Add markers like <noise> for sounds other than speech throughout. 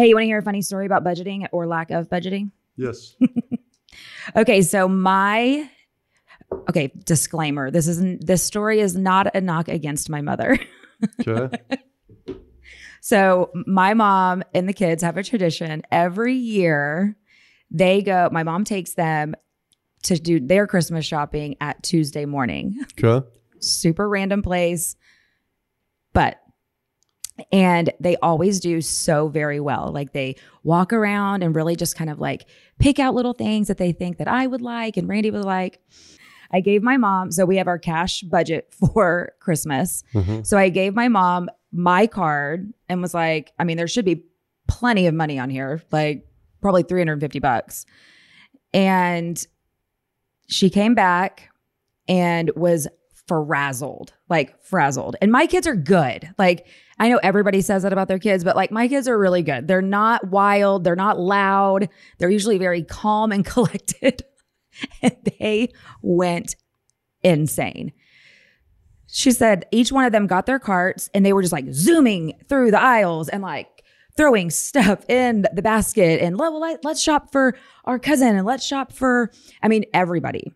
Hey, you want to hear a funny story about budgeting or lack of budgeting? Yes. <laughs> Okay, so my okay, disclaimer. This isn't this story is not a knock against my mother. <laughs> Okay. So my mom and the kids have a tradition every year. They go, my mom takes them to do their Christmas shopping at Tuesday morning. Okay. Super random place. But and they always do so very well. Like they walk around and really just kind of like pick out little things that they think that I would like and Randy would like. I gave my mom, so we have our cash budget <laughs> for Christmas. Mhm. So I gave my mom my card and was like, I mean, there should be plenty of money on here, like probably 350 bucks. And she came back and was frazzled, like frazzled. And my kids are good. Like, I know everybody says that about their kids, but like my kids are really good. They're not wild, they're not loud, they're usually very calm and <laughs> collected. and they went insane. She said each one of them got their carts and they were just like zooming through the aisles and like throwing stuff in the basket and well, let's shop for our cousin and let's shop for, I mean, everybody.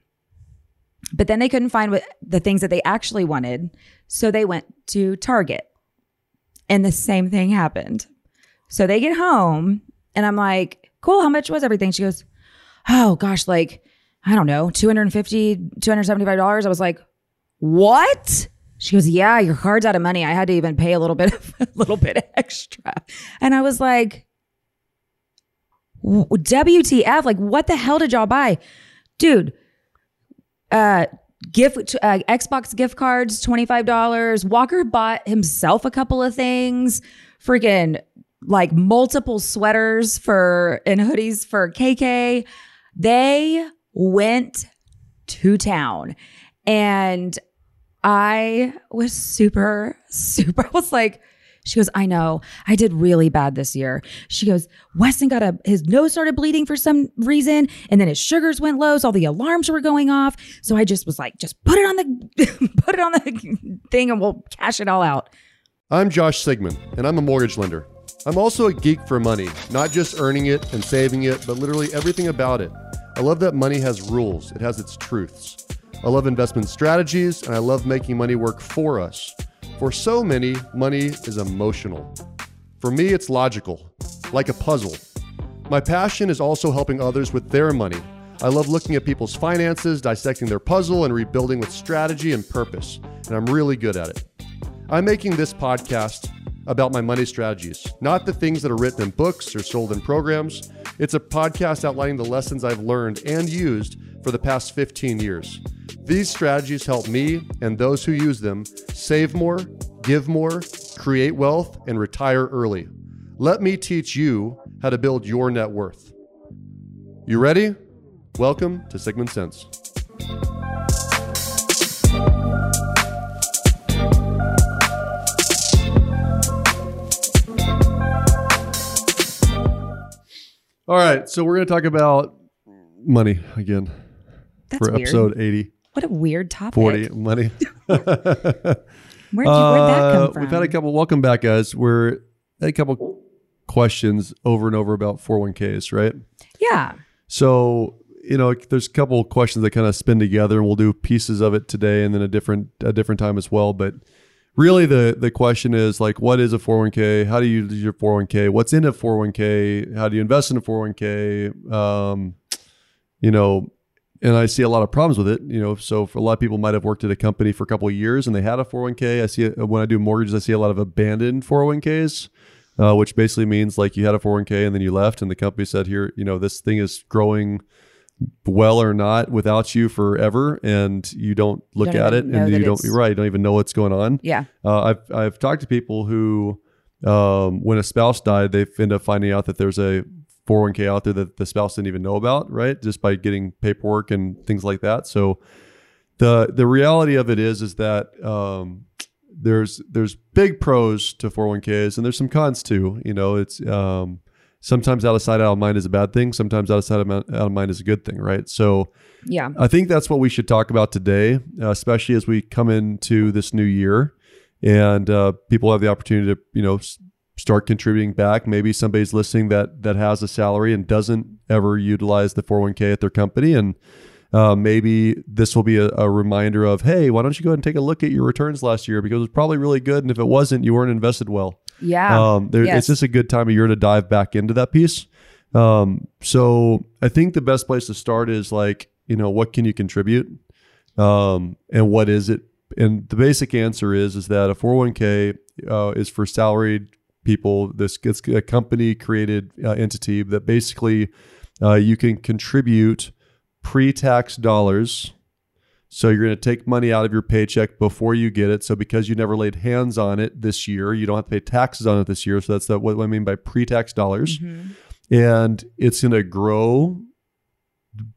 But then they couldn't find what the things that they actually wanted. So they went to Target and the same thing happened. So they get home and I'm like, cool, how much was everything? She goes, oh gosh, like, I don't know, $250, $275. I was like, what? She goes, yeah, your card's out of money. I had to even pay a little bit of <laughs> a little bit extra. And I was like, WTF? Like, what the hell did y'all buy? Dude, uh, gift, uh, Xbox gift cards, $25. Walker bought himself a couple of things. Freaking like multiple sweaters for and hoodies for KK. They went to town. And I was super, <laughs> super, I was like, she goes, I know, I did really bad this year. She goes, Weston got a, his nose started bleeding for some reason. And then his sugars went low. So all the alarms were going off. So I just was like, just put it on the, <laughs> put it on the thing and we'll cash it all out. I'm Josh Sigmund, and I'm a mortgage lender. I'm also a geek for money, not just earning it and saving it, but literally everything about it. I love that money has rules, it has its truths. I love investment strategies, and I love making money work for us. For so many, money is emotional. For me, it's logical, like a puzzle. My passion is also helping others with their money. I love looking at people's finances, dissecting their puzzle, and rebuilding with strategy and purpose, and I'm really good at it. I'm making this podcast about my money strategies, not the things that are written in books or sold in programs. It's a podcast outlining the lessons I've learned and used for the past 15 years. These strategies help me and those who use them save more, give more, create wealth, and retire early. Let me teach you how to build your net worth. You ready? Welcome to Sigmund Sense. All right, so we're going to talk about money again That's for weird. episode 80, What a weird topic. 40, money. <laughs> Where'd, you, where'd that Uh, come from? We've had a couple. Welcome back, guys. We're had a couple questions over and over about 401ks, right? yeah. So you know, there's a couple questions that kind of spin together, and we'll do pieces of it today, and then a different a different time as well. But really, the the question is like, what is a 401k? How do you use your 401k? What's in a 401k? How do you invest in a 401k? Um, you know, and I see a lot of problems with it. You know, so for a lot of people might have worked at a company for a couple of years and they had a 401k. I see it when I do mortgages, I see a lot of abandoned 401ks. Uh, which basically means like you had a 401k and then you left, and the company said, "Here, you know, this thing is growing well or not without you forever and you don't look Don't at it and you don't right you don't even know what's going on Yeah. uh, I've, I've talked to people who um, when a spouse died they end up finding out that there's a 401k out there that the spouse didn't even know about right? Just by getting paperwork and things like that. So the the reality of it is is that um, there's there's big pros to 401ks and there's some cons too you know? It's um, sometimes out of sight out of mind is a bad thing. Sometimes out of sight out of mind is a good thing right? So Yeah. I think that's what we should talk about today, especially as we come into this new year and uh, people have the opportunity to, you know, start contributing back. Maybe somebody's listening that that has a salary and doesn't ever utilize the 401k at their company, and uh, maybe this will be a, a, reminder of, hey, why don't you go ahead and take a look at your returns last year because it was probably really good, and if it wasn't, you weren't invested well. Yeah, um, there, yes. it's just a good time of year to dive back into that piece. Um, so I think the best place to start is like, you know, what can you contribute, um, and what is it? And the basic answer is is that a 401k uh, is for salaried people. This it's a company created uh, entity that basically uh, you can contribute pre-tax dollars. So you're going to take money out of your paycheck before you get it. So because you never laid hands on it this year, you don't have to pay taxes on it this year. So that's the, what I mean by pre-tax dollars. Mm-hmm. And it's going to grow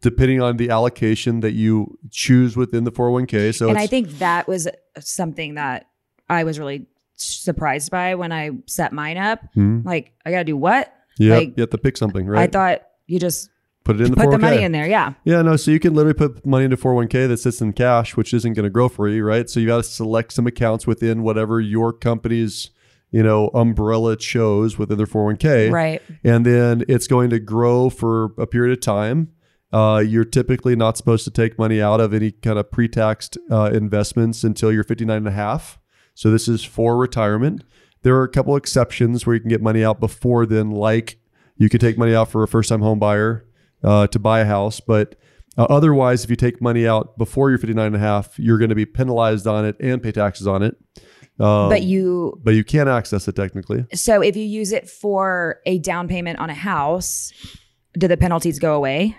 depending on the allocation that you choose within the 401k. So And I think that was something that I was really surprised by when I set mine up. Mm-hmm. Like, I got to do what? Yeah, like, you have to pick something, right? I thought you just put it in the put 401k. the money in there. Yeah. Yeah, no. So you can literally put money into 401k that sits in cash, which isn't going to grow for you, right? So you got to select some accounts within whatever your company's you know umbrella chose within their 401k, right? And then it's going to grow for a period of time. Uh, you're typically not supposed to take money out of any kind of pre-taxed uh, investments until you're 59 and a half. So this is for retirement. There are a couple exceptions where you can get money out before then, like you could take money out for a first time home buyer uh, to buy a house. But uh, otherwise, if you take money out before you're 59 and a half, you're going to be penalized on it and pay taxes on it. Um, but you but you can't access it technically. So if you use it for a down payment on a house, do the penalties go away?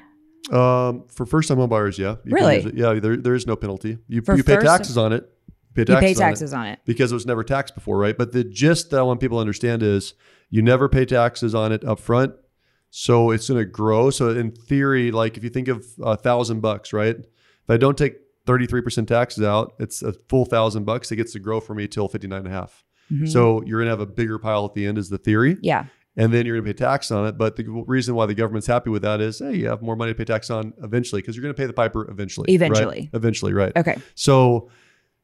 Um, for first time home buyers, yeah. really? Yeah, there, there is no penalty. You, you pay taxes on it pay taxes, you pay taxes on, it on, it because it was never taxed before, right? But the gist that I want people to understand is you never pay taxes on it up front. So it's going to grow. So in theory, like if you think of a thousand bucks, right? If I don't take 33% taxes out, it's a full thousand bucks. It gets to grow for me till 59 and a half. Mm-hmm. So you're going to have a bigger pile at the end is the theory. Yeah. And then you're going to pay tax on it. But the reason why the government's happy with that is, hey, you have more money to pay tax on eventually because you're going to pay the piper eventually. Eventually. Right? Eventually, right. Okay. So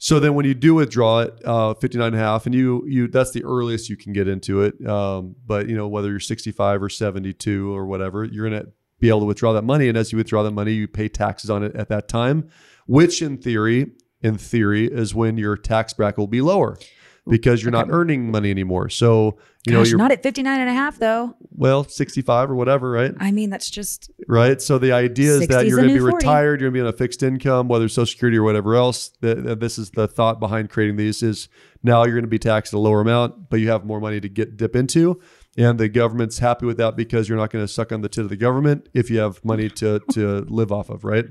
so then when you do withdraw it, uh, 59 and a half, and you, you, that's the earliest you can get into it. Um, but you know, whether you're 65 or 72 or whatever, you're going to be able to withdraw that money. And as you withdraw that money, you pay taxes on it at that time, which in theory, in theory is when your tax bracket will be lower because you're okay. not earning money anymore. So, you Gosh, know, you're not at 59 and a half though. Well, 65 or whatever, right? I mean, that's just right. So the idea is that you're going to be 40. retired, you're going to be on a fixed income, whether it's Social Security or whatever else. This is the thought behind creating these is now you're going to be taxed at a lower amount, but you have more money to get dip into. And the government's happy with that because you're not going to suck on the tit of the government if you have money to to live off of, right?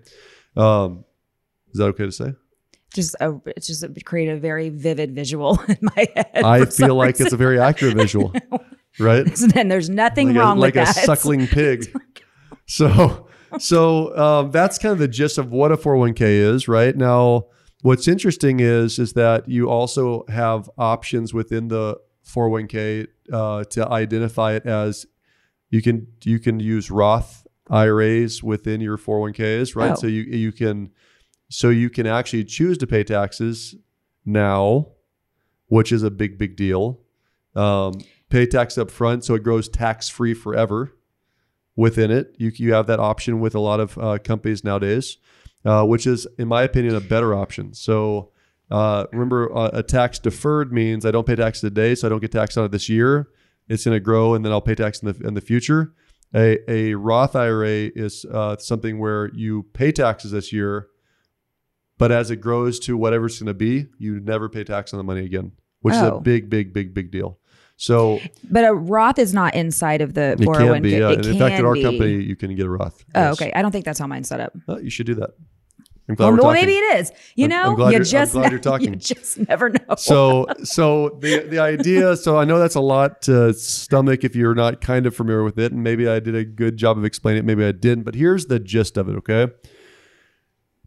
Um, is that okay to say? Just a it's just a, create a very vivid visual <laughs> in my head. I feel like reason. it's a very accurate visual, <laughs> right? <laughs> And there's nothing like wrong a, like with that. Like a suckling pig. so, so um, that's kind of the gist of what a 401k is, right? Now, what's interesting is is that you also have options within the 401k uh, to identify it as you can you can use Roth IRAs within your 401ks, right? Oh. So you you can so you can actually choose to pay taxes now, which is a big, big deal. Um, pay tax up front so it grows tax free forever within it. You, you have that option with a lot of uh, companies nowadays, uh, which is, in my opinion, a better option. So uh, remember, uh, a tax deferred means I don't pay tax today, so I don't get taxed on it this year. It's going to grow, and then I'll pay tax in the in the future. A, a Roth IRA is uh, something where you pay taxes this year, but as it grows to whatever it's going to be, you never pay tax on the money again, which oh. is a oh. big, big, big, big deal. So, but a Roth is not inside of the 401k. It can be. Oh yeah. It in fact, at our be. company, you can get a Roth. Oh, yes. okay. I don't think that's how mine's set up. you should do that. I'm glad well, well maybe it is. You know, I'm, you just I'm glad you're <laughs> talking. You just never know. So, so the the idea. So I know that's a lot to stomach if you're not kind of familiar with it, and maybe I did a good job of explaining it. Maybe I didn't, but here's the gist of it. Okay.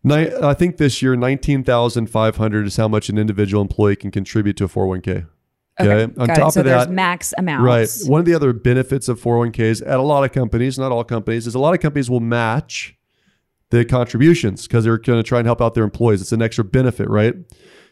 I think this year, 19,500 is how much an individual employee can contribute to a 401k. Okay. okay. On top so of that, max amount. Right. One of the other benefits of 401ks at a lot of companies, not all companies, is a lot of companies will match the contributions because they're going to try and help out their employees. It's an extra benefit, right?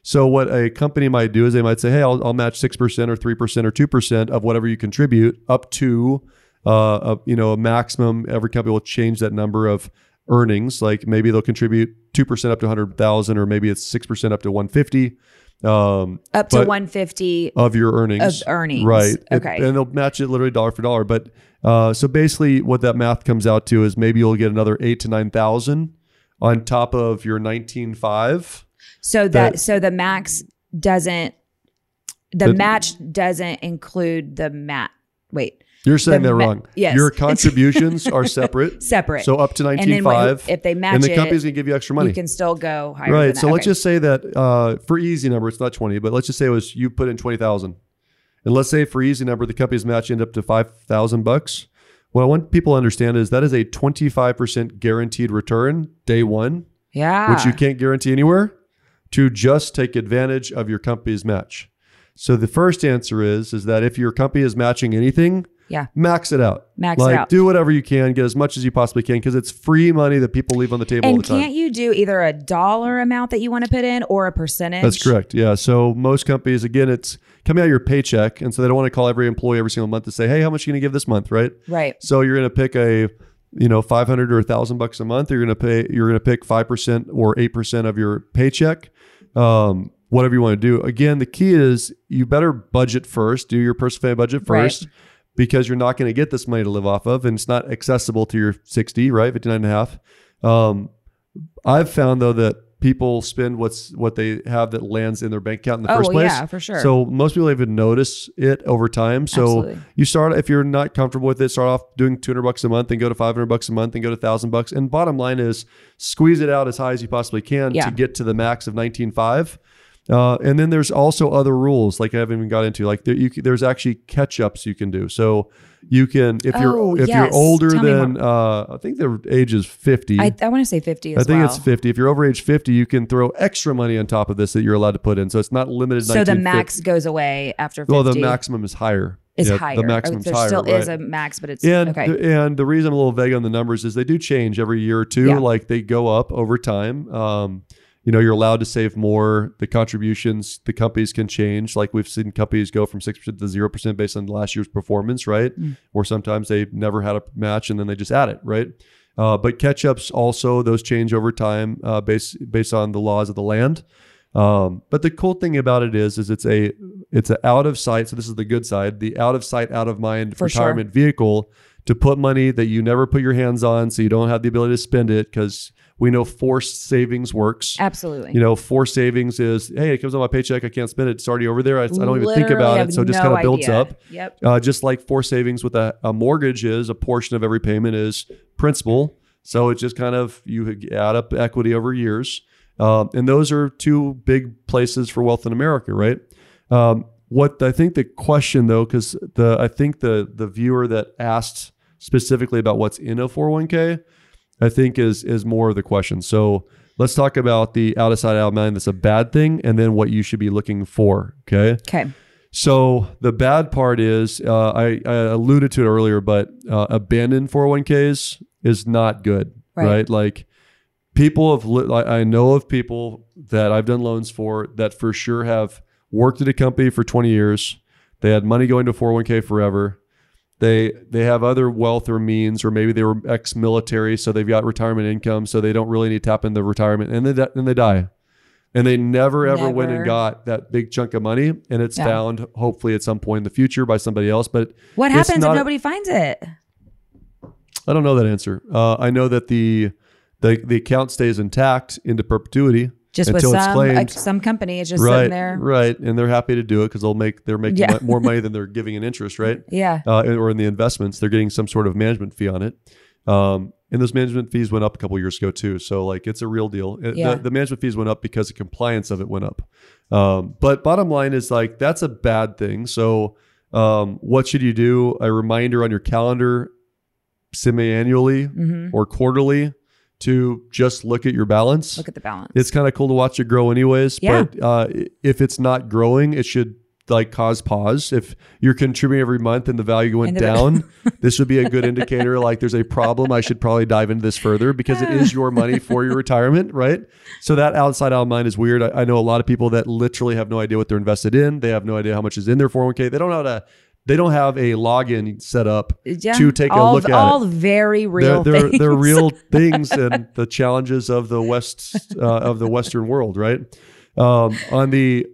So what a company might do is they might say, "Hey, I'll, I'll match six percent or three percent or two percent of whatever you contribute up to, uh, a, you know, a maximum." Every company will change that number of earnings. Like maybe they'll contribute two percent up to hundred thousand, or maybe it's six percent up to one fifty. Um, Up to 150 of your earnings. of earnings. Right. It- Okay. and they'll match it literally dollar for dollar. But uh, so basically, what that math comes out to is maybe you'll get another eight to nine thousand on top of your nineteen five. So that, That- so the max doesn't the match doesn't include the mat. Wait, You're saying The that wrong. yes. Your <laughs> contributions are separate. <laughs> separate. So up to and nineteen then what- five, if they match and the company's gonna give you extra money. you can still go higher. right. So let's just say that uh, for easy number, it's not twenty, but let's just say it was you put in twenty thousand, and let's say for easy number, the company's match end up to five thousand bucks. What I want people to understand is that is a twenty five percent guaranteed return day one. yeah, which you can't guarantee anywhere, to just take advantage of your company's match. So the first answer is is that if your company is matching anything, yeah, max it out. max like it out. do whatever you can, get as much as you possibly can because it's free money that people leave on the table all And the time. can't you do either a dollar amount that you want to put in or a percentage? That's correct. Yeah. So most companies, again, it's coming out of your paycheck, and so they don't want to call every employee every single month to say, "Hey, how much are you going to give this month?" Right. Right. So you're going to pick a, you know, 500 or 1000 bucks a month. You're going to pay, you're going to pick 5% or 8% of your paycheck. Um, whatever you want to do. Again, the key is you better budget first, do your personal budget Right. Because you're not going to get this money to live off of and it's not accessible to your 60, right? 59 and a half. Um, I've found though that people spend what's what they have that lands in their bank account in the oh, first well, place. yeah, for sure. So most people even notice it over time. So Absolutely. you start if you're not comfortable with it, start off doing 200 bucks a month and go to 500 bucks a month and go to 1000 bucks. And bottom line is squeeze it out as high as you possibly can Yeah. to get to the max of 19.5. Uh, and then there's also other rules like I haven't even got into like there, you, there's actually catch ups you can do. So you can if Oh, you're if yes. you're older Tell than uh, I think the age is 50. I, I want to say 50 I think well. it's 50. If you're over age 50, you can throw extra money on top of this that you're allowed to put in. So it's not limited. so the max goes away after 50. Well, the maximum is higher. is Yeah, higher. The Oh, maximum's there higher. still right. is a max, but it's and okay. and the reason I'm a little vague on the numbers is they do change every year or two. Yeah. Like they go up over time. Um, you know, you're allowed to save more. The contributions, the companies can change. Like we've seen companies go from six percent to zero percent based on last year's performance, right? Mm. Or sometimes they never had a match and then they just add it, right? Uh, but catch ups also those change over time uh, based based on the laws of the land. Um, but the cool thing about it is, is it's a it's an out of sight. So this is the good side, the out of sight, out of mind For sure. retirement vehicle to put money that you never put your hands on, so you don't have the ability to spend it because we know forced savings works. Absolutely. You know, forced savings is hey, it comes on my paycheck, I can't spend it. It's already over there. I, I don't even think about it, so it just no kind of builds idea. up. Yep. Uh, just like forced savings with a, a mortgage is a portion of every payment is principal. So it just kind of you add up equity over years. Um, and those are two big places for wealth in America, right? Um, what I think the question though, because the I think the the viewer that asked specifically about what's in a 401k, I think is is more of the question. So let's talk about the out of sight, out of mind. That's a bad thing, and then what you should be looking for. Okay. Okay. So the bad part is, uh, I, I alluded to it earlier, but uh, abandoned 401ks is not good, Right. right? Like people have, li- I I know of people that I've done loans for that for sure have worked at a company for 20 years. They had money going to 401k forever. They they have other wealth or means, or maybe they were ex-military, so they've got retirement income, so they don't really need to tap into retirement, and they and they die, and they never ever went and got that big chunk of money, and it's Yeah. found hopefully at some point in the future by somebody else. But What happens not- if nobody finds it? I don't know that answer. Uh, I know that the the the account stays intact into perpetuity Just until with some like, some company is just right, sitting there. right, and they're happy to do it because they'll make they're making Yeah. more money than <laughs> they're giving in interest, right? Yeah. uh, or in the investments, they're getting some sort of management fee on it. Um, and those management fees went up a couple years ago too. So like it's a real deal. Yeah. The, the management fees went up because the compliance of it went up. Um, but bottom line is like that's a bad thing. So um, what should you do? A reminder on your calendar, semi-annually hmm or quarterly, to just look at your balance. Look at the balance. It's kind of cool to watch it grow, anyways. Yeah. But uh, if it's not growing, it should like cause pause. If you're contributing every month and the value went down, <laughs> this would be a good indicator. Like there's a problem. I should probably dive into this further because it is your money for your retirement, right? So that outside out mind is weird. I, I know a lot of people that literally have no idea what they're invested in. They have no idea how much is in their 401k. They don't know how to. They don't have a login set up Yeah. to take a look at all it. very real they're, they're, things. they're real <laughs> things and the challenges of the west uh, of the Western world, right? Um, on the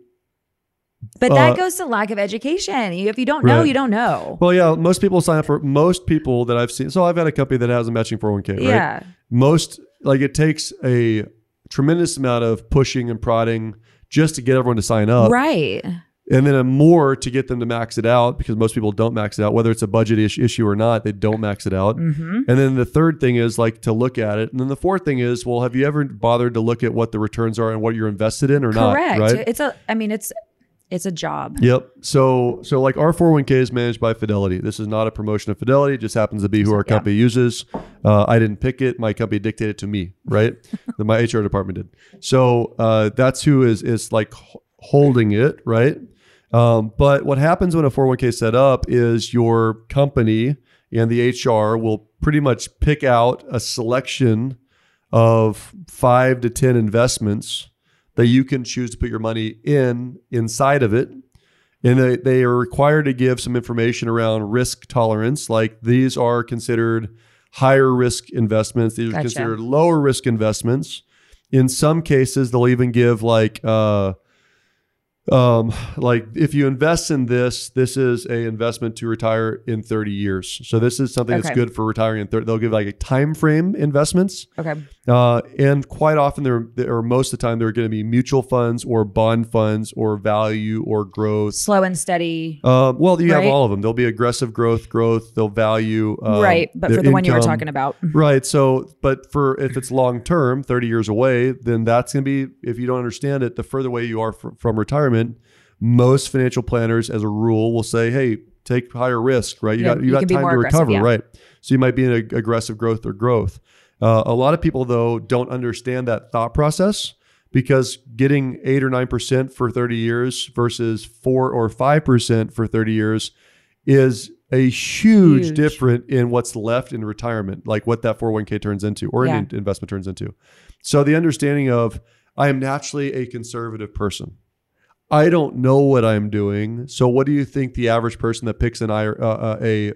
But that Uh, goes to lack of education. If you don't know, Right. you don't know. well, yeah, most people sign up for most people that I've seen. So I've had a company that has a matching 401k, right? Yeah. Most like it takes a tremendous amount of pushing and prodding just to get everyone to sign up, Right. And then a more to get them to max it out because most people don't max it out, whether it's a budget ish- issue or not. They don't max it out. hmm And then the third thing is like to look at it. And then the fourth thing is, well, have you ever bothered to look at what the returns are and what you're invested in or Correct. not? Right. It's a. I mean, it's it's a job. Yep. So so like our 401k is managed by Fidelity. This is not a promotion of Fidelity. It just happens to be who our Yeah. company uses. Uh, I didn't pick it. My company dictated to me, right? <laughs> That My HR department did. So uh, that's who is is like holding it, right? Um, but what happens when a 401k is set up is your company and the HR will pretty much pick out a selection of five to 10 investments that you can choose to put your money in inside of it. And they, they are required to give some information around risk tolerance. Like these are considered higher risk investments, these are Gotcha. considered lower risk investments. In some cases, they'll even give like, uh, um, like if you invest in this, this is a investment to retire in 30 years. So this is something that's Okay. good for retiring in 30. They'll give like a time frame investments. Okay. Uh, and quite often, there or most of the time, there are going to be mutual funds or bond funds or value or growth. Slow and steady. Um, well, you have all of them. There'll be aggressive growth, growth. They'll value um, right. But for the one you were talking about. <laughs> Right. So, but for if it's long term, 30 years away, then that's going to be, if you don't understand it, the further away you are fr- from retirement, most financial planners, as a rule, will say, hey, take higher risk, right? You Yeah, got, you you got time to recover, yeah. right? So you might be in a, aggressive growth or growth. Uh, a lot of people, though, don't understand that thought process because getting eight or 9% for 30 years versus four or 5% for 30 years is a huge, Huge. difference in what's left in retirement, like what that 401k turns into or Yeah. any investment turns into. So the understanding of I am naturally a conservative person. I don't know what I'm doing. So what do you think the average person that picks an I uh, uh, a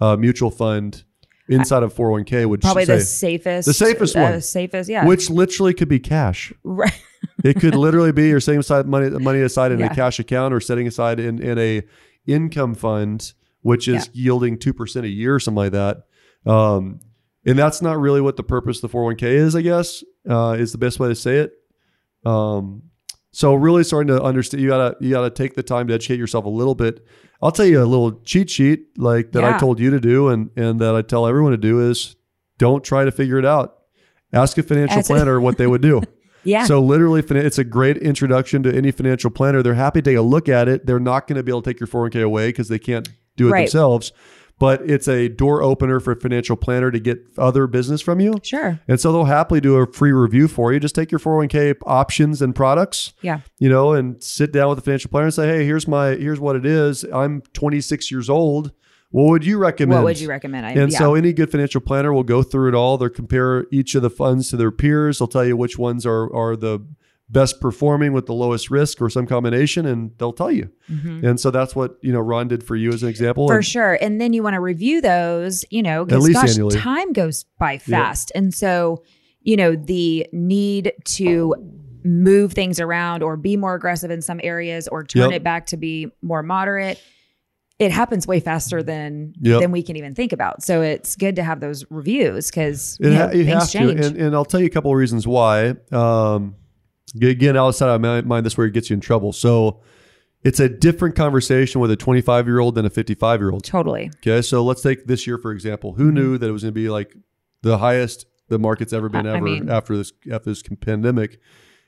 uh, mutual fund inside of 401k would Probably say? the safest. The safest one. Safest. Yeah. Which literally could be cash. Right. It could literally be you're setting aside money money aside in Yeah. a cash account or setting aside in, in a income fund, which is yielding two percent a year or something like that. Um, and that's not really what the purpose of the 401k is, I guess, uh, is the best way to say it. Um, so really starting to understand you gotta you gotta take the time to educate yourself a little bit. I'll tell you a little cheat sheet like that I told you to do and and that I tell everyone to do is don't try to figure it out. Ask a financial As a- planner what they would do. <laughs> Yeah. So literally, it's a great introduction to any financial planner. They're happy to take a look at it. They're not going to be able to take your 401k away because they can't do it Right. themselves. But it's a door opener for a financial planner to get other business from you. sure. And so they'll happily do a free review for you. Just take your 401k options and products, Yeah. you know, and sit down with the financial planner and say, "Hey, here's my here's what it is. I'm 26 years old. What would you recommend?" What would you recommend? I, And yeah. so any good financial planner will go through it all. They'll compare each of the funds to their peers. They'll tell you which ones are are the best performing with the lowest risk or some combination and they'll tell you. Mhm. And so that's what, you know, Ron did for you as an example. For And- sure. And then you want to review those, you know, because gosh, annually. time goes by fast. And so, you know, the need to move things around or be more aggressive in some areas or turn Yep. it back to be more moderate, it happens way faster than Yep. than we can even think about. So it's good to have those reviews because It you, know, you things change. to. And, and I'll tell you a couple of reasons why. Um, again, outside of my mind, this is where it gets you in trouble. So it's a different conversation with a 25 year old than a 55 year old. totally. Okay, so let's take this year for example. Who Mm-hmm. knew that it was going to be like the highest the market's ever been I ever mean- after this after this pandemic?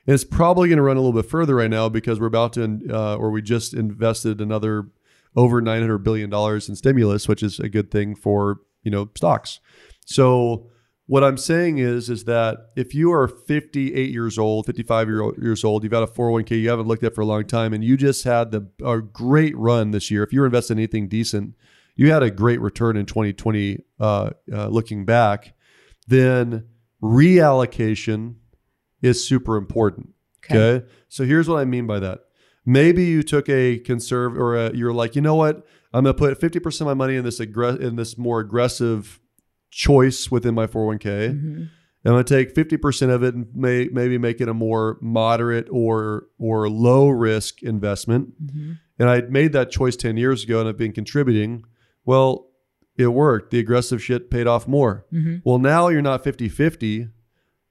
And it's probably going to run a little bit further right now because we're about to, uh, or we just invested another over 900 billion dollars in stimulus, which is a good thing for you know stocks. So what I'm saying is, is that if you are 58 years old, 55 year, years old, you've got a 401k you haven't looked at for a long time, and you just had the a great run this year. If you were invested in anything decent, you had a great return in 2020. Uh, uh, looking back, then reallocation is super important. Okay. Okay. So here's what I mean by that. Maybe you took a conserve or a, you're like, you know what? I'm going to put 50% of my money in this aggr- in this more aggressive choice within my 401k. Mhm. I'm going to take 50% of it and may, maybe make it a more moderate or or low risk investment. Mhm. And I made that choice 10 years ago and I've been contributing. Well, it worked. The aggressive shit paid off more. Mhm. Well, now you're not 50 50.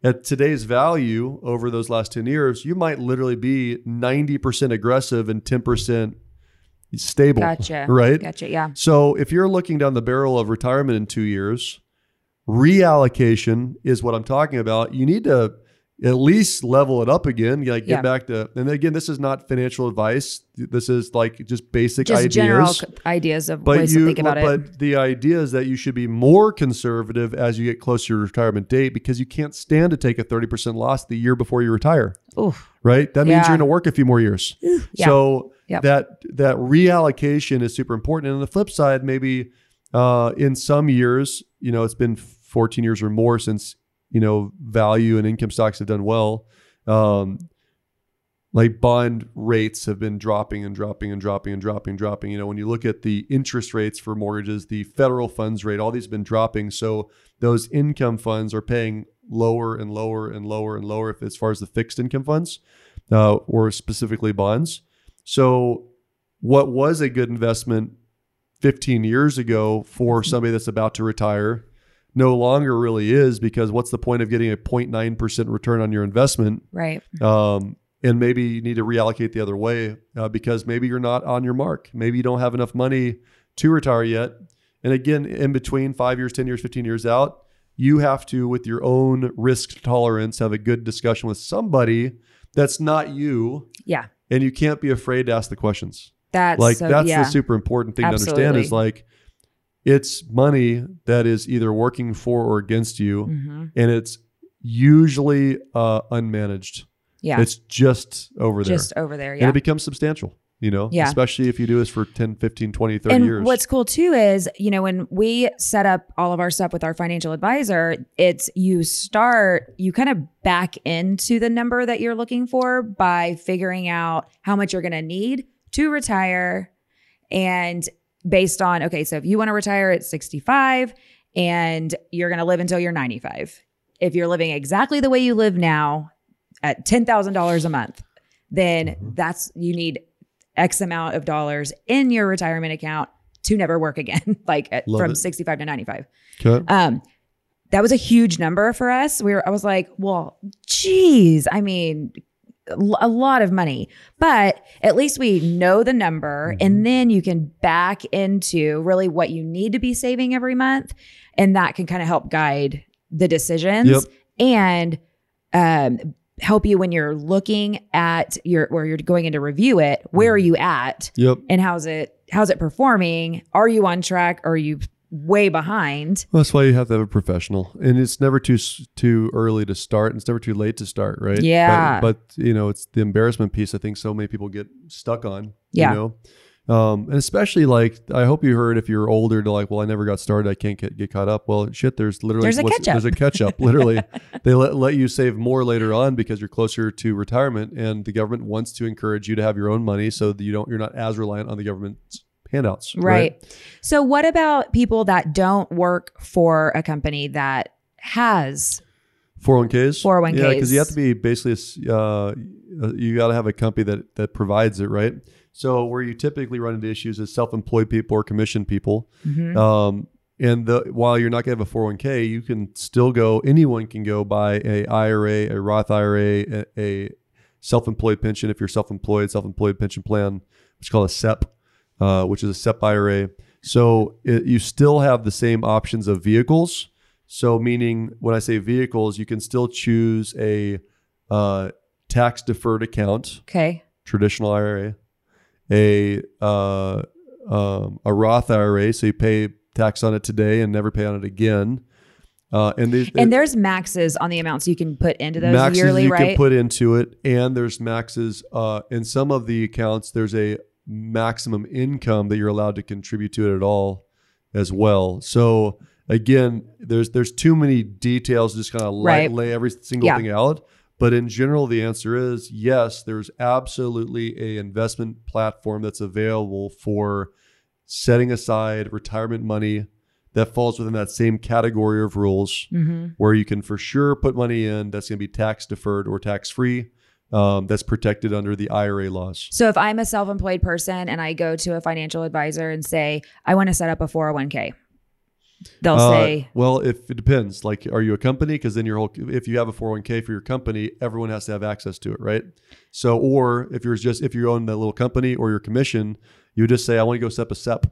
At today's value over those last 10 years, you might literally be 90% aggressive and 10% stable. Gotcha. Right? Gotcha. Yeah. So if you're looking down the barrel of retirement in two years, reallocation is what I'm talking about. You need to at least level it up again. Like get Yeah. back to, and again, this is not financial advice. This is like just basic Just ideas. general ideas of But ways you, to think about it. but the idea is that you should be more conservative as you get closer to your retirement date because you can't stand to take a 30% loss the year before you retire, Oof. right? That means Yeah. you're going to work a few more years. Yeah. So Yep. that that reallocation is super important. And on the flip side, maybe uh, in some years, you know, it's been 14 years or more since you know value and income stocks have done well. Um, like bond rates have been dropping and dropping and dropping and dropping and dropping. You know, when you look at the interest rates for mortgages, the federal funds rate, all these have been dropping. So those income funds are paying lower and lower and lower and lower if, as far as the fixed income funds uh, or specifically bonds. So what was a good investment 15 years ago for somebody that's about to retire no longer really is because what's the point of getting a 0.9% return on your investment right. um, and maybe you need to reallocate the other way uh, because maybe you're not on your mark. Maybe you don't have enough money to retire yet. And again, in between five years, 10 years, 15 years out, you have to, with your own risk tolerance, have a good discussion with somebody that's not you. Yeah. And you can't be afraid to ask the questions. That's like, so, that's yeah. the super important thing to understand is like, it's money that is either working for or against you. Mhm. And it's usually uh, unmanaged. Yeah. It's just over there. just over there. And it becomes substantial, you know, Yeah. especially if you do this for 10, 15, 20, 30 and years. what's cool too is, you know, when we set up all of our stuff with our financial advisor, it's you start, you kind of back into the number that you're looking for by figuring out how much you're going to need to retire. And based on, okay, so if you want to retire at 65 and you're going to live until you're 95, if you're living exactly the way you live now at $10,000 a month, then Mm-hmm. that's, you need X amount of dollars in your retirement account to never work again, <laughs> like at, from it. 65 to 95. Okay. Um, that was a huge number for us. We were, I was like, well, geez, I mean, a lot of money, but at least we know the number Mm-hmm. and then you can back into really what you need to be saving every month. And that can kind of help guide the decisions Yep. and, um, help you when you're looking at your, where you're going in to review it, where are you at? Yep. and how's it how's it performing are you on track are you way behind Well, that's why you have to have a professional, and it's never too too early to start, and it's never too late to start, right? Yeah. But, but you know, it's the embarrassment piece. I think so many people get stuck on. Yeah. You know, um, and especially like I hope you heard if you're older to like, well, I never got started, I can't get, get caught up. Well, shit, there's literally There's a catch-up. There's a catch up. <laughs> literally, they let let you save more later on because you're closer to retirement, and the government wants to encourage you to have your own money so that you don't you're not as reliant on the government's handouts. right. so what about people that don't work for a company that has 401ks 401ks. yeah because you have to be basically a s- uh, you got to have a company that that provides it right so where you typically run into issues is self-employed people or commission people Mhm. um, and the, while you're not going to have a 401k you can still go anyone can go buy a ira a roth ira a, a self-employed pension if you're self-employed self-employed pension plan which is called a sep uh, which is a sep ira so it, you still have the same options of vehicles so, meaning when I say vehicles, you can still choose a uh, tax deferred account, okay traditional IRA, a uh, um, a Roth IRA, so you pay tax on it today and never pay on it again. Uh, and they, And there's maxes on the amounts you can put into those maxes yearly, you right? can put into it, and there's maxes uh, in some of the accounts. There's a maximum income that you're allowed to contribute to it at all, as well. So again, there's there's too many details to just kind of Right. lay every single Yeah. thing out. But in general, the answer is yes. There's absolutely a investment platform that's available for setting aside retirement money that falls within that same category of rules hmm where you can for sure put money in that's going to be tax deferred or tax free um, that's protected under the IRA laws. So if I'm a self-employed person and I go to a financial advisor and say I want to set up a 401k, they'll Uh, say well, if it depends, like, are you a company? Because then your whole, if you have a 401k for your company, everyone has to have access to it, right? So, or if you're just, if you own that little company or your commission, you just say, I want to go set up a SEP.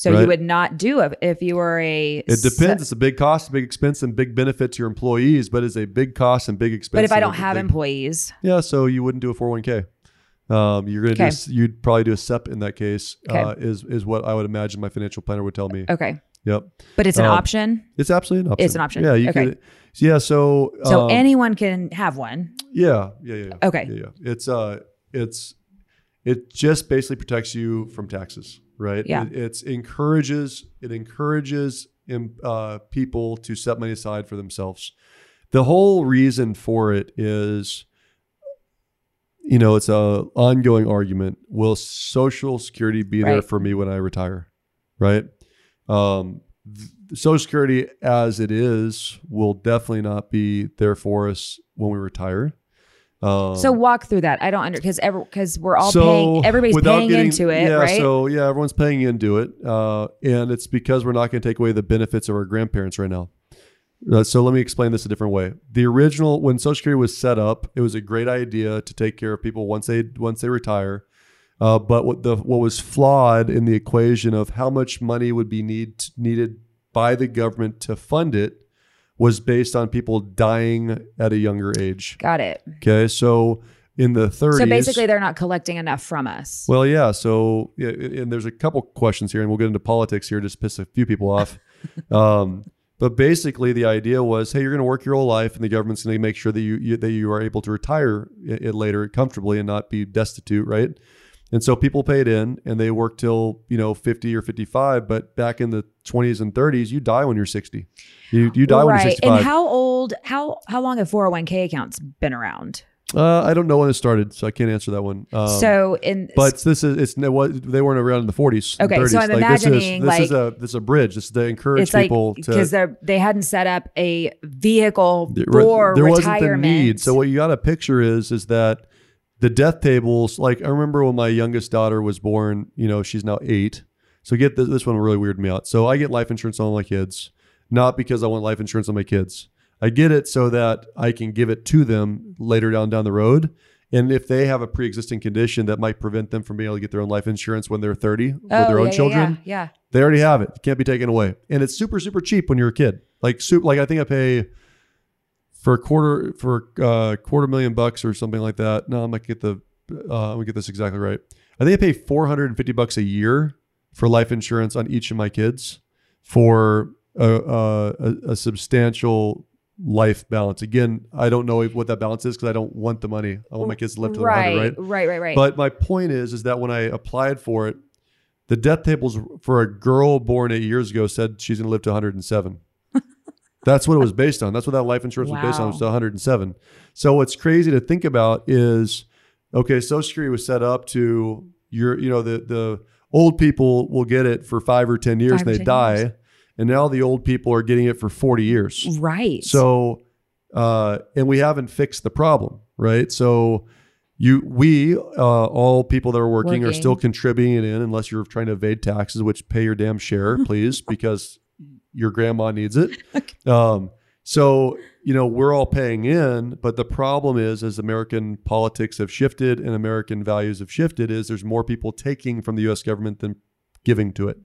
So you would not do it if you were a It depends. It's a big cost, a big expense, and big benefit to your employees, but it's a big cost and big expense. But if I don't have big- employees, Yeah, so you wouldn't do a 401k. Um, you're gonna Okay. do. You'd probably do a SEP in that case. Okay. Uh, is is what I would imagine my financial planner would tell me. okay. Yep, But it's an Um, option. it's absolutely an option. It's an option. Yeah, you Okay. could. Yeah, so So um, anyone can have one. yeah, yeah, yeah, yeah. Okay. yeah, yeah. It's uh, it's it just basically protects you from taxes, right? Yeah. It, it's encourages it encourages uh, people to set money aside for themselves. The whole reason for it is, you know, it's a ongoing argument. Will Social Security be there for me when I retire? Right. Um, Social Security, as it is, will definitely not be there for us when we retire. Um, so walk through that. I don't under because ever because we're all so paying. Everybody's paying getting- into it, yeah, right? So yeah, everyone's paying into it, uh, and it's because we're not going to take away the benefits of our grandparents right now. Uh, so let me explain this a different way. The original, when Social Security was set up, it was a great idea to take care of people once they once they retire. Uh, but what the what was flawed in the equation of how much money would be need needed by the government to fund it was based on people dying at a younger age. Got it. Okay, so in the 30s, So basically, they're not collecting enough from us. well, yeah. So, yeah, and there's a couple questions here, and we'll get into politics here, just piss a few people off. <laughs> um, but basically, the idea was, hey, you're going to work your whole life, and the government's going to make sure that you, you that you are able to retire it, it later comfortably and not be destitute, right? And so people paid in, and they worked till you know 50 or 55. But back in the 20s and 30s, you die when you're 60. You you die when you're right. 65. And how old? How how long have 401k accounts been around? uh, I don't know when it started, so I can't answer that one. Um, so in But this is it's it was they weren't around in the 40s. and Okay, so I'm like, this is, imagining, this is a this is a bridge. This is to encourage it's like people because to. they they hadn't set up a vehicle There, for there wasn't the retirement. need. So what you got to picture is is that the death tables. Like I remember when my youngest daughter was born. You know, she's now eight. So get this, this one really weirded me out. So I get life insurance on all my kids, not because I want life insurance on my kids. I get it so that I can give it to them later down down the road. And if they have a pre-existing condition that might prevent them from being able to get their own life insurance when they're 30 with oh, their own yeah, children, Yeah, yeah. they already have it. It can't be taken away. And it's super, super cheap when you're a kid. Like soup, like I think I pay for a quarter for uh quarter million bucks or something like that. No, I'm gonna get the uh I'm gonna get this exactly right. I think I pay 450 bucks a year for life insurance on each of my kids for a, a, a, a substantial life balance. Again, I don't know what that balance is because I don't want the money. I want my kids to live to their 100, right? right, right, right, right. But my point is, is that when I applied for it, the death tables for a girl born eight years ago said she's going to live to 107. That's what it was based on. That's what that life insurance was based on. It was Wow. 107. So what's crazy to think about is, okay, Social Security was set up to your, you know, the the old people will get it for five or ten years Five and they die, years. and now the old people are getting it for 40 years. right. So, uh, and we haven't fixed the problem, right? So, you, we, uh, all people that are working, are still contributing it in, unless you're trying to evade taxes, which pay your damn share, please, <laughs> because your grandma needs it. <laughs> Um, so, you know, we're all paying in, but the problem is, as American politics have shifted and American values have shifted, is there's more people taking from the U.S. government than giving to it.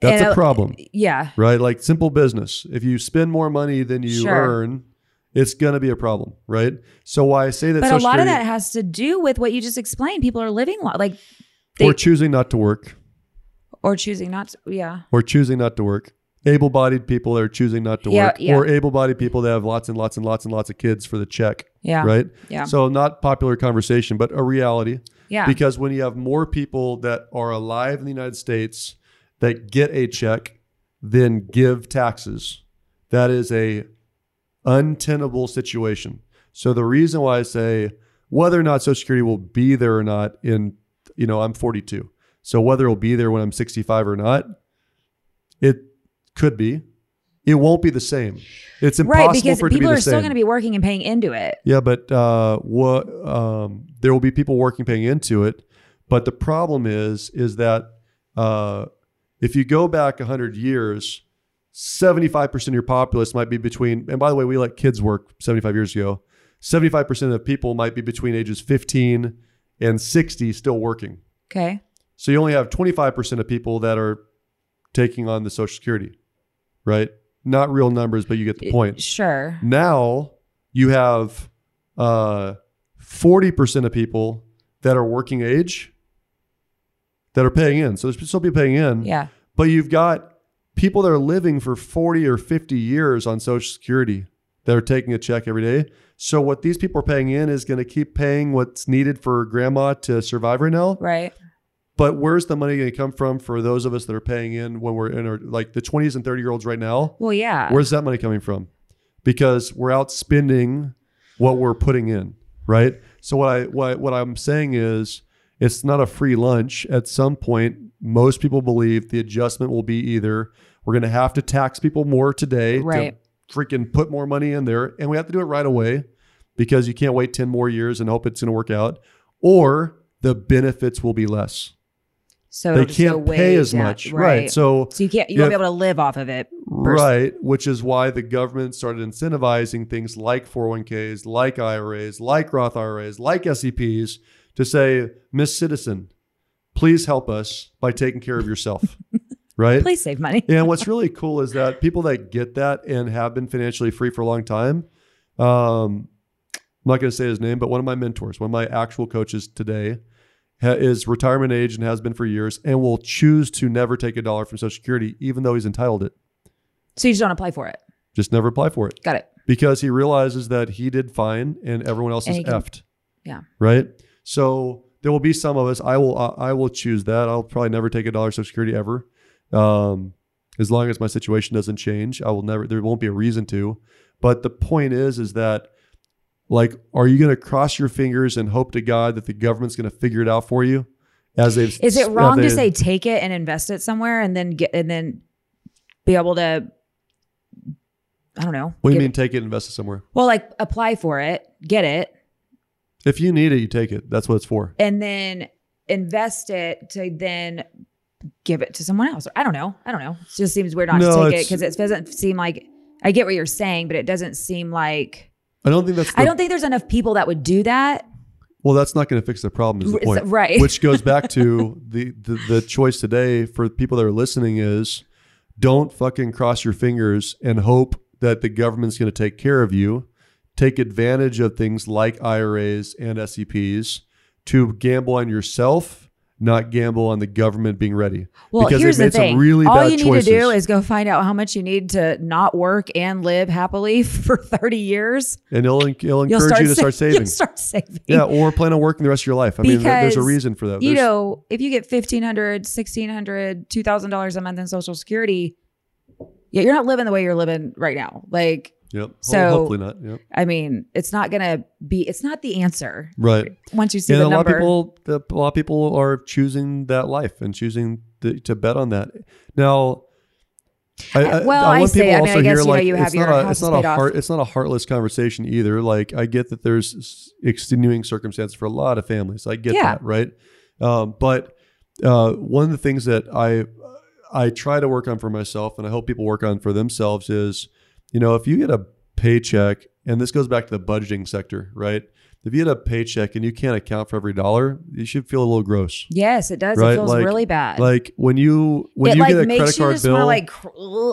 That's And, a uh, problem yeah. right? Like simple business. If you spend more money than you Sure. earn, it's going to be a problem, right? So why I say that But a lot of that has to do with what you just explained. People are living lo- like or choosing not to work or choosing not to. Yeah. or choosing not to work. Able-bodied people that are choosing not to Yeah, work, yeah. or able-bodied people that have lots and lots and lots and lots of kids for the check. Yeah. Right. Yeah. So not popular conversation, but a reality. Yeah. Because when you have more people that are alive in the United States that get a check than give taxes, that is a untenable situation. So the reason why I say whether or not Social Security will be there or not in, you know, I'm 42. So whether it'll be there when I'm 65 or not, it could be. It won't be the same. It's impossible right, because for it to be people the are still same. going to be working and paying into it. Yeah, but uh, what um, there will be people working paying into it. But the problem is, is that uh, if you go back hundred years, seventy-five percent of your populace might be between. And by the way, we let kids work seventy-five years ago. Seventy-five percent of people might be between ages fifteen and sixty still working. Okay. So you only have twenty-five percent of people that are taking on the Social Security, right? Not real numbers, but you get the point. Sure. Now you have uh, 40% of people that are working age that are paying in. So there's still people paying in. Yeah. But you've got people that are living for 40 or 50 years on Social Security that are taking a check every day. So what these people are paying in is going to keep paying what's needed for grandma to survive right now. Right. But where's the money going to come from for those of us that are paying in when we're in our like the 20s and 30 year olds right now? Well, yeah. Where's that money coming from? Because we're out spending what we're putting in, right? So what I what what I'm saying is it's not a free lunch. At some point, most people believe the adjustment will be either we're going to have to tax people more today Right. to freaking put more money in there, and we have to do it right away because you can't wait 10 more years and hope it's going to work out, or the benefits will be less. So they it'll just go can't way pay as much, right? So So you can't. You won't be able to live off of it. Right, which is why the government started incentivizing things like 401ks, like IRAs, like Roth IRAs, like SEPs to say, Miss Citizen, please help us by taking care of yourself. <laughs> right? Please save money. And what's really cool is that people that get that and have been financially free for a long time, um, I'm not going to say his name, but one of my mentors, one of my actual coaches today, is retirement age and has been for years, and will choose to never take a dollar from Social Security, even though he's entitled it. So you just don't apply for it. Just never apply for it Got it. because he realizes that he did fine and everyone else And is can- effed. Yeah. Right. So there will be some of us. I will. I will choose that. I'll probably never take a dollar Social Security ever, um, as long as my situation doesn't change. I will never. There won't be a reason to. But the point is, is that like, are you going to cross your fingers and hope to God that the government's going to figure it out for you? As they've Is it wrong to say take it and invest it somewhere and then get and then be able to? I don't know. What do you mean? Take it, and invest it somewhere. Well, like apply for it, get it, If you need it, you take it. That's what it's for. and then invest it to then give it to someone else. I don't know. I don't know. It just seems weird not No, to take it because it doesn't seem like I get what you're saying, but it doesn't seem like I don't think that's. The, I don't think there's enough people that would do that. Well, that's not going to fix the problem. Is the point, right? Which goes back to <laughs> the, the the choice today for people that are listening is don't fucking cross your fingers and hope that the government's going to take care of you. Take advantage of things like IRAs and SEPs to gamble on yourself, not gamble on the government being ready. Well, because here's the thing. really All bad you need choices. to do is go find out how much you need to not work and live happily <laughs> for 30 years. and it'll, it'll encourage you to sa- <laughs> start saving. Start saving. Yeah, or plan on working the rest of your life. I mean, there's a reason for that. you know, if you get $1,500, $1,600, $2,000 a month in Social Security, yeah, you're not living the way you're living right now. Like, Yep. So- hopefully not. Yep. I mean, it's not going to be, it's not the answer Right. once you see and the a lot number. of people, the, a lot of people are choosing that life and choosing to, to bet on that. Now, I, I, Well, I I want say, people I mean, also I guess, hear you know, you have it's your not a house it's not a paid off. heart it's not a heartless conversation either. Like I get that there's extenuating circumstances for a lot of families. I get Yeah. that, right? Um, but uh, one of the things that I I try to work on for myself, and I hope people work on for themselves, is you know if you get a paycheck, and this goes back to the budgeting sector, right? If you get a paycheck and you can't account for every dollar, you should feel a little gross. yes, it does. Right, It feels like- really bad. Like when you when it you like get a makes credit you card just want to bill, like,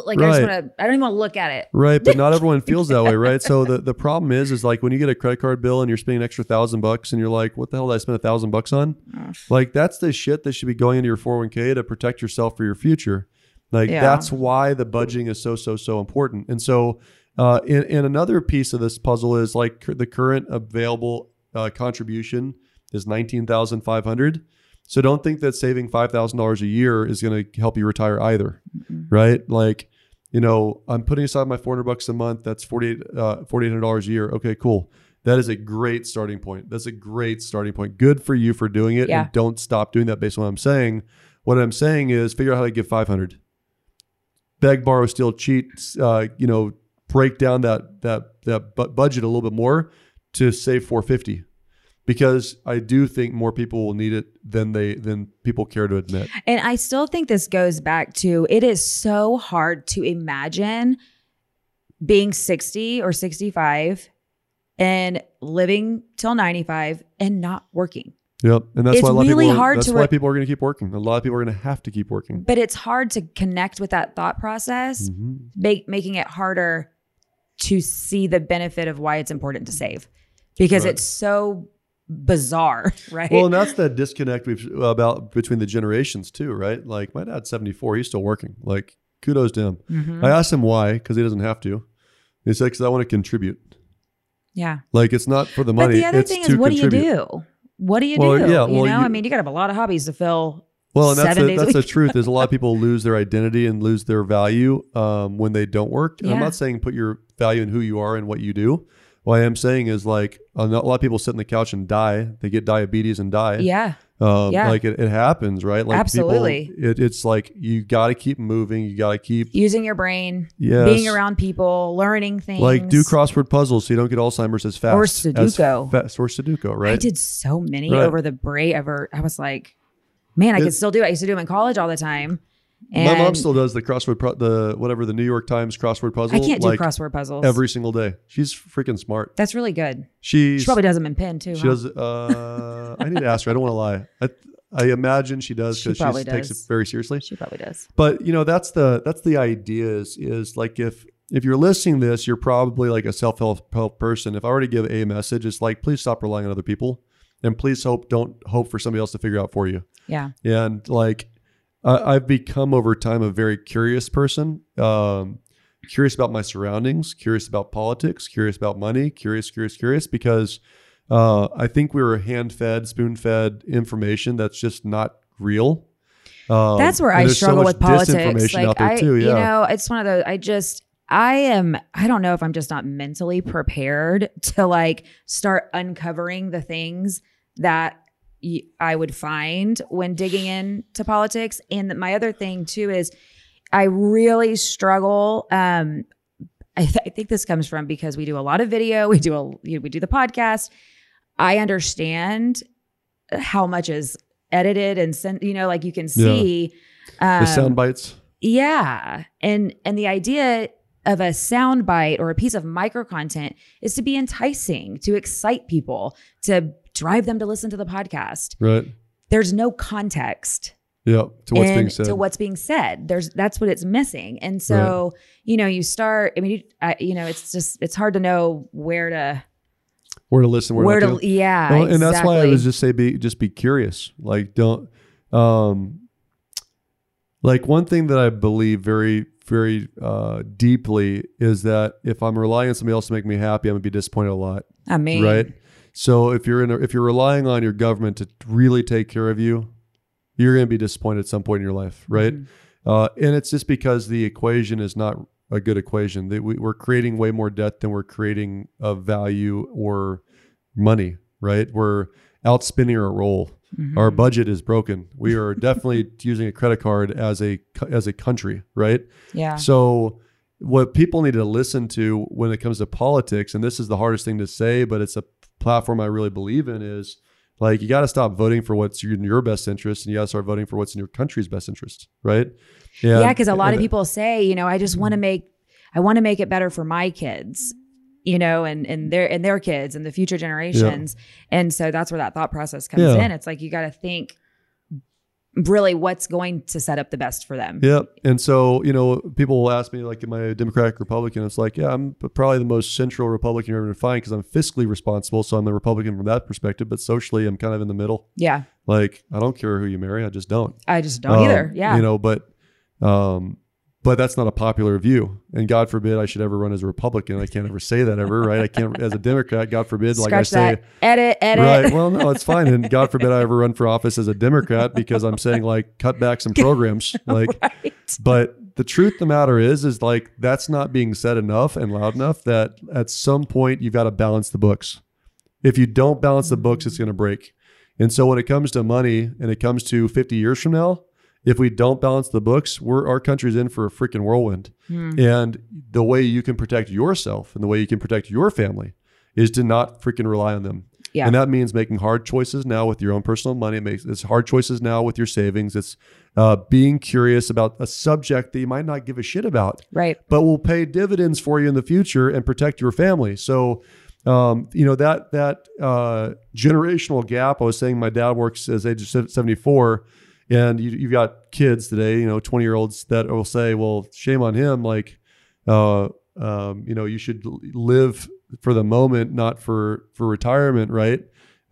like I just want to, I don't even want to look at it. Right, but not everyone <laughs> feels that way, right? So the, the problem is, is like when you get a credit card bill and you're spending an extra thousand bucks, and you're like, "What the hell did I spend a thousand bucks on?" Like that's the shit that should be going into your 401k to protect yourself for your future. Like Yeah. that's why the budgeting is so so so important. And so, uh, and, and another piece of this puzzle is like the current available uh, contribution is nineteen thousand five hundred. So don't think that saving five thousand dollars a year is going to help you retire either, Mm-mm. right? Like, you know, I'm putting aside my four hundred bucks a month. That's forty eight uh, forty eight hundred dollars a year. Okay, cool. That is a great starting point. That's a great starting point. Good for you for doing it, Yeah. and don't stop doing that. Based on what I'm saying, what I'm saying is figure out how to give five hundred beg, borrow, steal, cheat. Uh, you know, break down that that that bu- budget a little bit more to save 450 because I do think more people will need it than they than people care to admit. And I still think this goes back to it is so hard to imagine being 60 or 65 and living till 95 and not working. Yep, and that's It's why a lot really of people. hard that's to why re- people are going to keep working. A lot of people are going to have to keep working. But it's hard to connect with that thought process, Mhm. make, making it harder to see the benefit of why it's important to save because Right. it's so bizarre, <laughs> right? Well, and that's that disconnect we've about between the generations too, right? Like my dad's 74, he's still working. Like kudos to him. Mhm. I asked him why because he doesn't have to. He said because I want to contribute. yeah. Like it's not for the money. But the other thing is, what do you do? What do you Well, do? yeah, you well, know, you- I mean, you got to have a lot of hobbies to fill. Well, and that's seven the, that's the truth. Is a lot of <laughs> people lose their identity and lose their value um, when they don't work. And I'm not saying put your value in who you are and what you do. What I am saying is like a lot of people sit on the couch and die. They get diabetes and die. Yeah. Um, Yeah. Like it, it happens, right? Like Absolutely. People, it, it's like you got to keep moving. You got to keep Using your brain, yes, being around people, learning things. Like do crossword puzzles so you don't get Alzheimer's as fast. Or as Sudoku. fast, or Sudoku, right? I did so many Right. over the break. Ever, I was like, man, I It- could still do it. I used to do them in college all the time. And My mom still does the crossword, pro- the whatever the New York Times crossword puzzle. I can't do like crossword puzzles. every single day. She's freaking smart. That's really good. She's She probably does them in pen too. She huh? does. Uh, <laughs> I need to ask her. I don't want to lie. I, I imagine she does She because she, probably takes does. it very seriously. She probably does. But you know, that's the that's the idea is is like if if you're listening to this, you're probably like a self help person. If I were to give a message, it's like please stop relying on other people, and please hope don't hope for somebody else to figure out for you. Yeah. And like I, I've become over time a very curious person. Um, curious about my surroundings, curious about politics, curious about money, curious, curious, curious, because uh, I think we were hand fed, spoon fed information that's just not real. Um, That's where I there's so struggle with politics. Like out there I, too. you know, it's one of those. I just, I am. I don't know if I'm just not mentally prepared to like start uncovering the things that I would find when digging into politics. And my other thing too is, I really struggle. Um, I, th- I think this comes from because we do a lot of video. We do a you know, we do the podcast. I understand how much is edited and sent. You know, like you can see um, the sound bites. yeah. And and the idea of a sound bite or a piece of micro content is to be enticing, to excite people, to drive them to listen to the podcast. Right. There's no context Yeah. To what's being said. to what's being said. There's that's what it's missing. And so, you know, you start I mean, you, I, you know, it's just it's hard to know where to where to listen, where, where not to yeah, Well, and that's why I was just say be just be curious. Like don't um like one thing that I believe very very uh deeply is that if I'm relying on somebody else to make me happy, I'm gonna be disappointed a lot. I mean, right? So if you're in a, if you're relying on your government to really take care of you, you're gonna be disappointed at some point in your life, right? Mhm. Uh, and it's just because the equation is not a good equation. That we, we're creating way more debt than we're creating of value or money, right? We're outspinning our role. Mhm. Our budget is broken. We are definitely <laughs> using a credit card as a as a country, right? yeah. So what people need to listen to when it comes to politics, and this is the hardest thing to say, but it's a platform I really believe in, is like you got to stop voting for what's in your best interest, and you got to start voting for what's in your country's best interest, right? And- yeah because a lot of people say you know i just want to mm-hmm. make i want to make it better for my kids you know and and their and their kids and the future generations and so that's where that thought process comes Yeah. in it's like you got to think really what's going to set up the best for them Yep. And so, you know, people will ask me, like, am I a Democratic Republican? It's like, yeah, I'm probably the most central Republican you're ever going to find because I'm fiscally responsible. So I'm a Republican from that perspective. But socially, I'm kind of in the middle. yeah Like, I don't care who you marry. I just don't. i just don't Um, either yeah You know, but Um, but that's not a popular view. And God forbid I should ever run as a Republican. I can't ever say that ever, right? I can't as a Democrat. God forbid, like I Scratch say, that. Edit, edit. right? Well, no, it's fine. And God forbid I ever run for office as a Democrat because I'm saying like cut back some <laughs> programs, like. right. But the truth of the matter is, is like that's not being said enough and loud enough that at some point you've got to balance the books. If you don't balance the books, it's going to break. And so when it comes to money and it comes to 50 years from now, if we don't balance the books, we're our country's in for a freaking whirlwind. Hmm. And the way you can protect yourself and the way you can protect your family is to not freaking rely on them. Yeah. And that means making hard choices now with your own personal money. It makes it's hard choices now with your savings. It's uh, being curious about a subject that you might not give a shit about, Right. but will pay dividends for you in the future and protect your family. So, um, you know that that uh, generational gap. I was saying my dad works as age seventy four, and you, you've got kids today. You know, twenty year olds that will say, "Well, shame on him." Like, uh, um, you know, you should live for the moment, not for for retirement, right?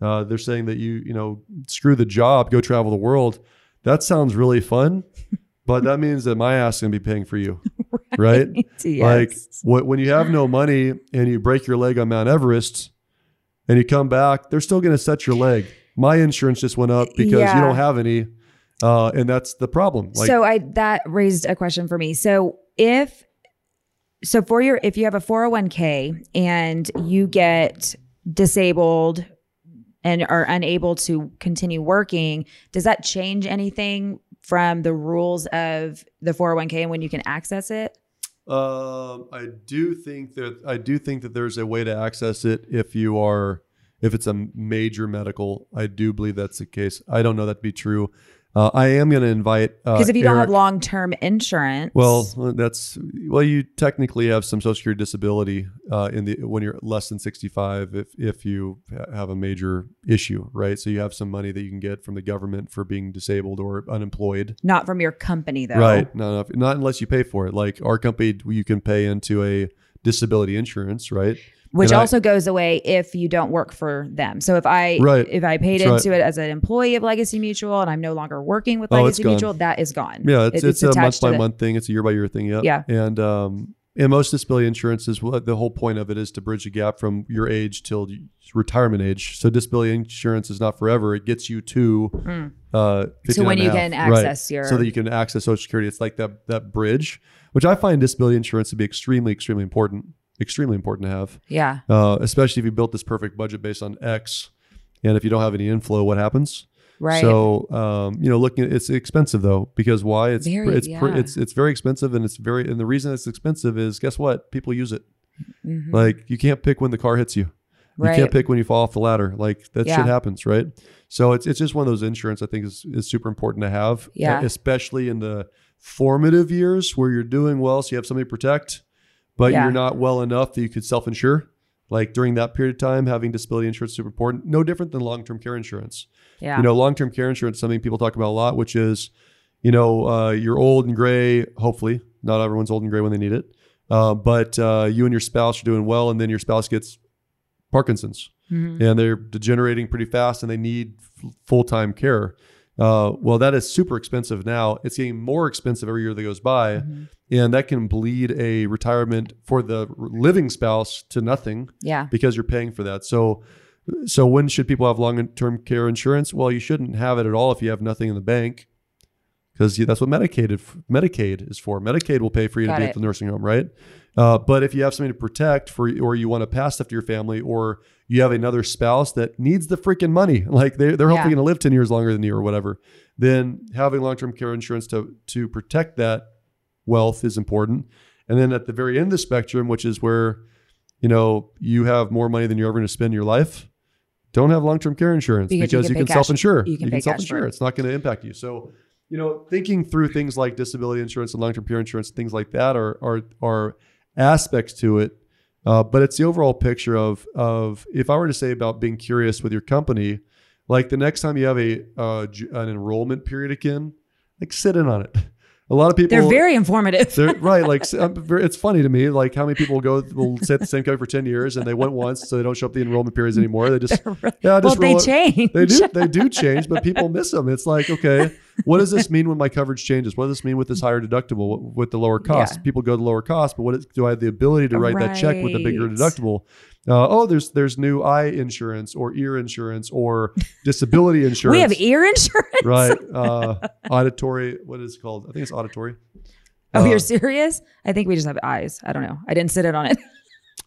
Uh, they're saying that you you know screw the job, go travel the world. That sounds really fun, but that means that my ass is gonna be paying for you, <laughs> right? <laughs> Yes. Like wh- when you have no money and you break your leg on Mount Everest, and you come back, they're still gonna set your leg. My insurance just went up because Yeah. you don't have any, uh, and that's the problem. Like, so I that raised a question for me. So if so for your if you have a 401k and you get disabled and are unable to continue working, does that change anything from the rules of the 401k and when you can access it? Um, I do think that I do think that there's a way to access it if you are if it's a major medical. I do believe that's the case. I don't know that to be true. Uh, I am going to invite uh, Because if you don't have long term insurance, well, that's well. You technically have some social security disability uh, in the when you're less than 65 if if you have a major issue, right? So you have some money that you can get from the government for being disabled or unemployed. not from your company though. Right. No, no, not unless you pay for it. Like our company, you can pay into a disability insurance, right? Which And I- also goes away if you don't work for them. So if I Right. if I paid into it as an employee of Legacy Mutual and I'm no longer working with Oh, Legacy. Mutual, that is gone. Yeah, it's It- it's, a month by the, month thing. It's a year by year thing. Yeah. Yeah. And um, and most disability insurance is what the whole point of it is to bridge the gap from your age till retirement age. So disability insurance is not forever. It gets you to Mm. uh, So when you can half. Right. access your so that you can access Social Security. It's like that that bridge, which I find disability insurance to be extremely extremely important. Extremely important to have, yeah. uh, especially if you built this perfect budget based on X, and if you don't have any inflow, what happens? Right. So, um, you know, looking at it's expensive though because why? It's Very, it's yeah. it's it's very expensive and it's very and the reason it's expensive is guess what? People use it. Mhm. Like you can't pick when the car hits you. You right. can't pick when you fall off the ladder. Like that Yeah. shit happens, right? So it's it's just one of those insurance I think is is super important to have. Yeah. Especially in the formative years where you're doing well, so you have somebody to protect, but Yeah. you're not well enough that you could self insure. Like during that period of time, having disability insurance is super important. No different than long term care insurance yeah. you know long-term care insurance is something people talk about a lot which is you know uh, you're old and gray hopefully not everyone's old and gray when they need it uh, but uh, you and your spouse are doing well and then your spouse gets parkinson's Mhm. and they're degenerating pretty fast and they need f- full-time care uh, well that is super expensive now it's getting more expensive every year that goes by Mhm. and that can bleed a retirement for the living spouse to nothing Yeah. because you're paying for that. So, so when should people have long-term care insurance? Well, you shouldn't have it at all if you have nothing in the bank, because that's what Medicaid Medicaid is for. Medicaid will pay for you Got to be it. at the nursing home, right? Uh, but if you have something to protect for, or you want to pass stuff to your family, or you have another spouse that needs the freaking money, <laughs> like they, they're hopefully Yeah. going to live ten years longer than you or whatever, then having long-term care insurance to to protect that wealth is important. And then at the very end of the spectrum, which is where you know you have more money than you're ever going to spend in your life, don't have long-term care insurance Because because, you you can can, pay cash- self-insure. you can pay cash self-insure. It's not going to impact you. So, you know, thinking through things like disability insurance and long-term care insurance, things like that are are are aspects to it. Uh, but it's the overall picture of of if I were to say about being curious with your company, like the next time you have a uh, an enrollment period again, like sit in on it. A lot of people They're very informative. they're <laughs> right. Like um, very- it's funny to me, like how many people go will stay at the same company for ten years and they went once, so they don't show up the enrollment periods anymore. They just <laughs> yeah, well, just they roll change. They do they do <laughs> change, but people miss them. It's like okay, what does this mean when my coverage changes? What does this mean with this higher deductible with the lower cost? Yeah. People go to lower cost, but what is, do I have the ability to write that check with a bigger deductible? Uh, oh, there's there's new eye insurance or ear insurance or <laughs> disability insurance. We have ear insurance. right <laughs> uh, auditory. What is it called? I think it's auditory. Oh, Uh, you're serious? I think we just have eyes. I don't know. I didn't sit it on it,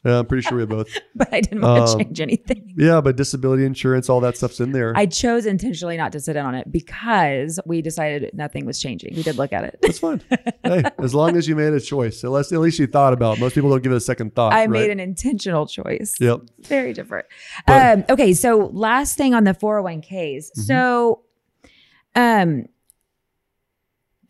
Yeah, I'm pretty sure we have both. <laughs> but I didn't want to Um, change anything. Yeah, but disability insurance, all that stuff's in there. I chose intentionally not to sit in on it because we decided nothing was changing. We did look at it. That's fine. hey, <laughs> as long as you made a choice, at least, at least you thought about. it. Most people don't give it a second thought. I right? made an intentional choice. Yep. Very different. But- um, okay, so last thing on the 401ks. Mm-hmm. So um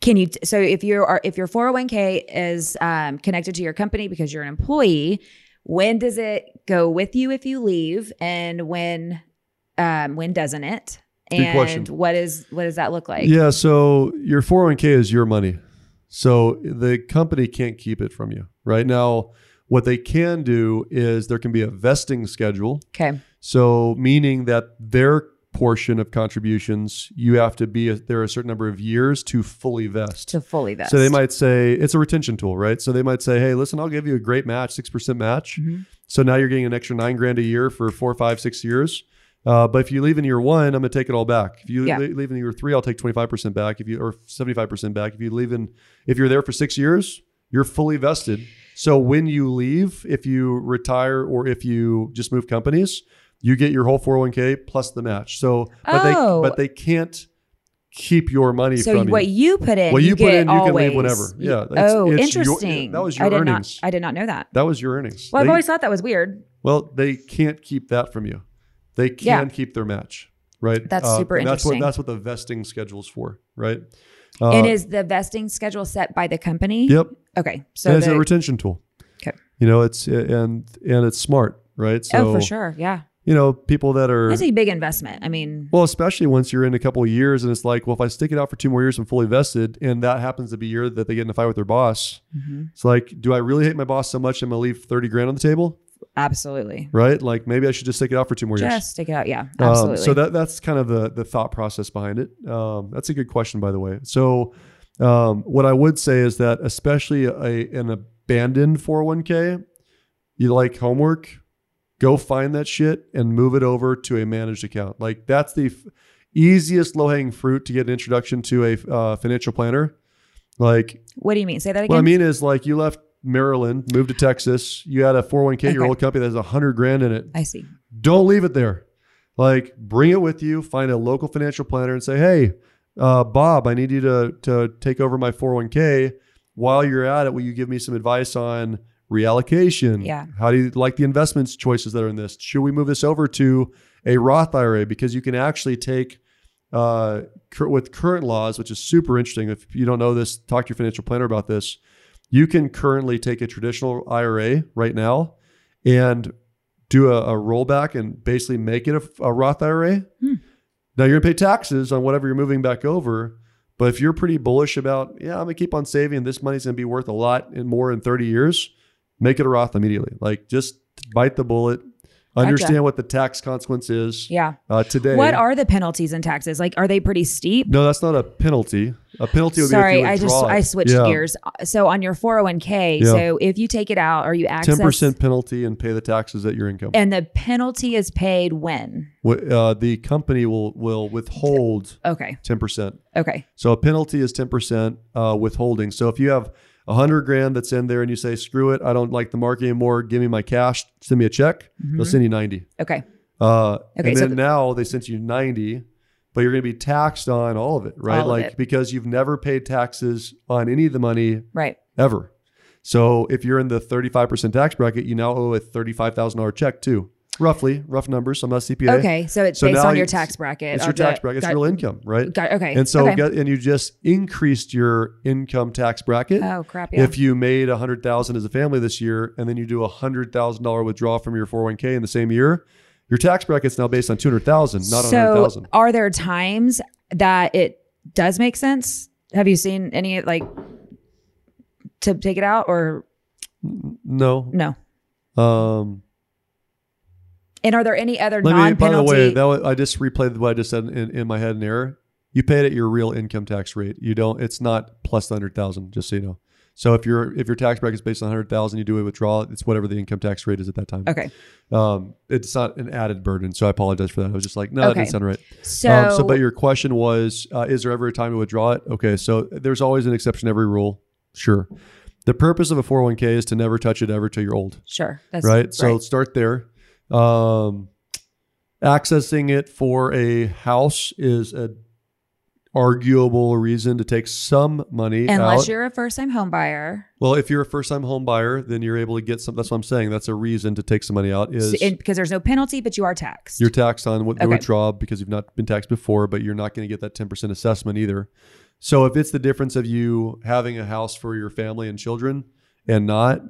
can you so if you are if your 401k is um, connected to your company because you're an employee, when does it go with you if you leave and when um when doesn't it? Good And question. what is what does that look like? Yeah. So your 401k is your money. So the company can't keep it from you. Right now, what they can do is there can be a vesting schedule. Okay. So meaning that their portion of contributions, you have to be a, there a certain number of years to fully vest. To fully vest. So they might say it's a retention tool, right? So they might say, "Hey, listen, I'll give you a great match, six percent match. Mhm. So now you're getting an extra nine grand a year for four, five, six years. Uh, but if you leave in year one, I'm gonna take it all back. If you Yeah. leave in year three, I'll take 25 percent back. If you or 75 percent back. If you leave in, if you're there for six years, you're fully vested. So when you leave, if you retire or if you just move companies, you get your whole 401k plus the match. So, but Oh. they but they can't keep your money So from what you. you put in, What you put get in, you can leave always. whenever. Yeah, it's- oh, it's your- interesting. that was your I your did earnings. not. I did not know that. That was your earnings. Well, I've always thought that was weird. well, they can't keep that from you. They can Yeah. keep their match, right? That's super and That's what interesting. that's what the vesting schedule's for, right? Uh, and is the vesting schedule set by the company? yep, Okay. So it's a retention tool. Okay. You know, it's and and it's smart, right? So oh, for sure. Yeah. You know, people that are That's a big investment. I mean, well, especially once you're in a couple of years, and it's like, well, if I stick it out for two more years, I'm fully vested, and that happens to be year that they get in a fight with their boss. mhm. It's like, do I really hate my boss so much I'm gonna leave thirty grand on the table, absolutely. right? Like maybe I should just stick it out for two more years. Just take it out. Yeah. Um, Absolutely. so that that's kind of the the thought process behind it. Um, that's a good question, by the way. So um, what I would say is that especially a, an abandoned 401k, you like homework, go find that shit and move it over to a managed account. Like that's the f- easiest low hanging fruit to get an introduction to a uh, financial planner. Like what do you mean? Say that again. what I mean is like you left Maryland, moved to Texas, you had a 401k, your old company that has a hundred grand in it I see. don't leave it there. Like bring it with you. Find a local financial planner and say, "Hey, uh, Bob, I need you to to take over my 401k. While you're at it, will you give me some advice on reallocation? Yeah. How do you like the investments choices that are in this? Should we move this over to a Roth IRA because you can actually take uh, cur- with current laws, which is super interesting. If you don't know this, talk to your financial planner about this. You can currently take a traditional IRA right now and do a, a rollback and basically make it a, a Roth IRA. Hmm. Now you're gonna pay taxes on whatever you're moving back over. But if you're pretty bullish about, yeah, I'm gonna keep on saving, this money's gonna be worth a lot and more in 30 years, make it a Roth immediately. Like just bite the bullet, understand what the tax consequence is Yeah. uh, today. What are the penalties and taxes? Like, are they pretty steep? no, that's not a penalty. A penalty would Sorry, be if you I just. I switched Yeah. gears. So on your 401k, so if you take it out or you access 10% penalty and pay the taxes at your income. and the penalty is paid when? Uh, the company will will withhold Okay. 10%. Okay. So a penalty is 10% uh, withholding. So if you have a hundred grand that's in there and you say, screw it, I don't like the market anymore, give me my cash, send me a check, they'll send you 90. Okay. Uh, Okay, and so then now they sent you 90, but you're going to be taxed on all of it, right? All like it. because you've never paid taxes on any of the money Right. ever. So if you're in the 35% tax bracket, you now owe a $35,000 check too. Roughly, rough numbers. I'm not CPA. Okay. So it's So based on your tax bracket. It's your tax bracket. It's got- real income, right? got- okay. And so, okay. get, and you just increased your income tax bracket. oh crap. Yeah. If you made a hundred thousand as a family this year, and then you do a hundred thousand dollar withdrawal from your 401k in the same year, your tax bracket's now based on two hundred thousand, not a hundred so thousand. are there times that it does make sense Have you seen any like to take it out or No. no? Um, And are there any other let me, by the way, that was, I just replayed what I just said in, in my head in error. You pay it at your real income tax rate. You don't, it's not plus the 100,000, just so you know. So if your if your tax bracket is based on 100,000, you do a withdrawal, it's whatever the income tax rate is at that time. okay, Um, it's not an added burden. So I apologize for that. I was just like, no, that didn't sound right. so, um, so, but your question was, uh, is there ever a time to withdraw it? Okay, so there's always an exception to every rule. Sure. The purpose of a 401k is to never touch it ever till you're old, sure, that's right? So start there. Um, accessing it for a house is a arguable reason to take some money unless out. you're a first-time home buyer, well, if you're a first-time home buyer, then you're able to get some. That's what I'm saying. That's a reason to take some money out. Is because there's no penalty, but you are taxed. You're taxed on what the Okay. withdrawal because you've not been taxed before, but you're not going to get that 10% assessment either. So if it's the difference of you having a house for your family and children and not,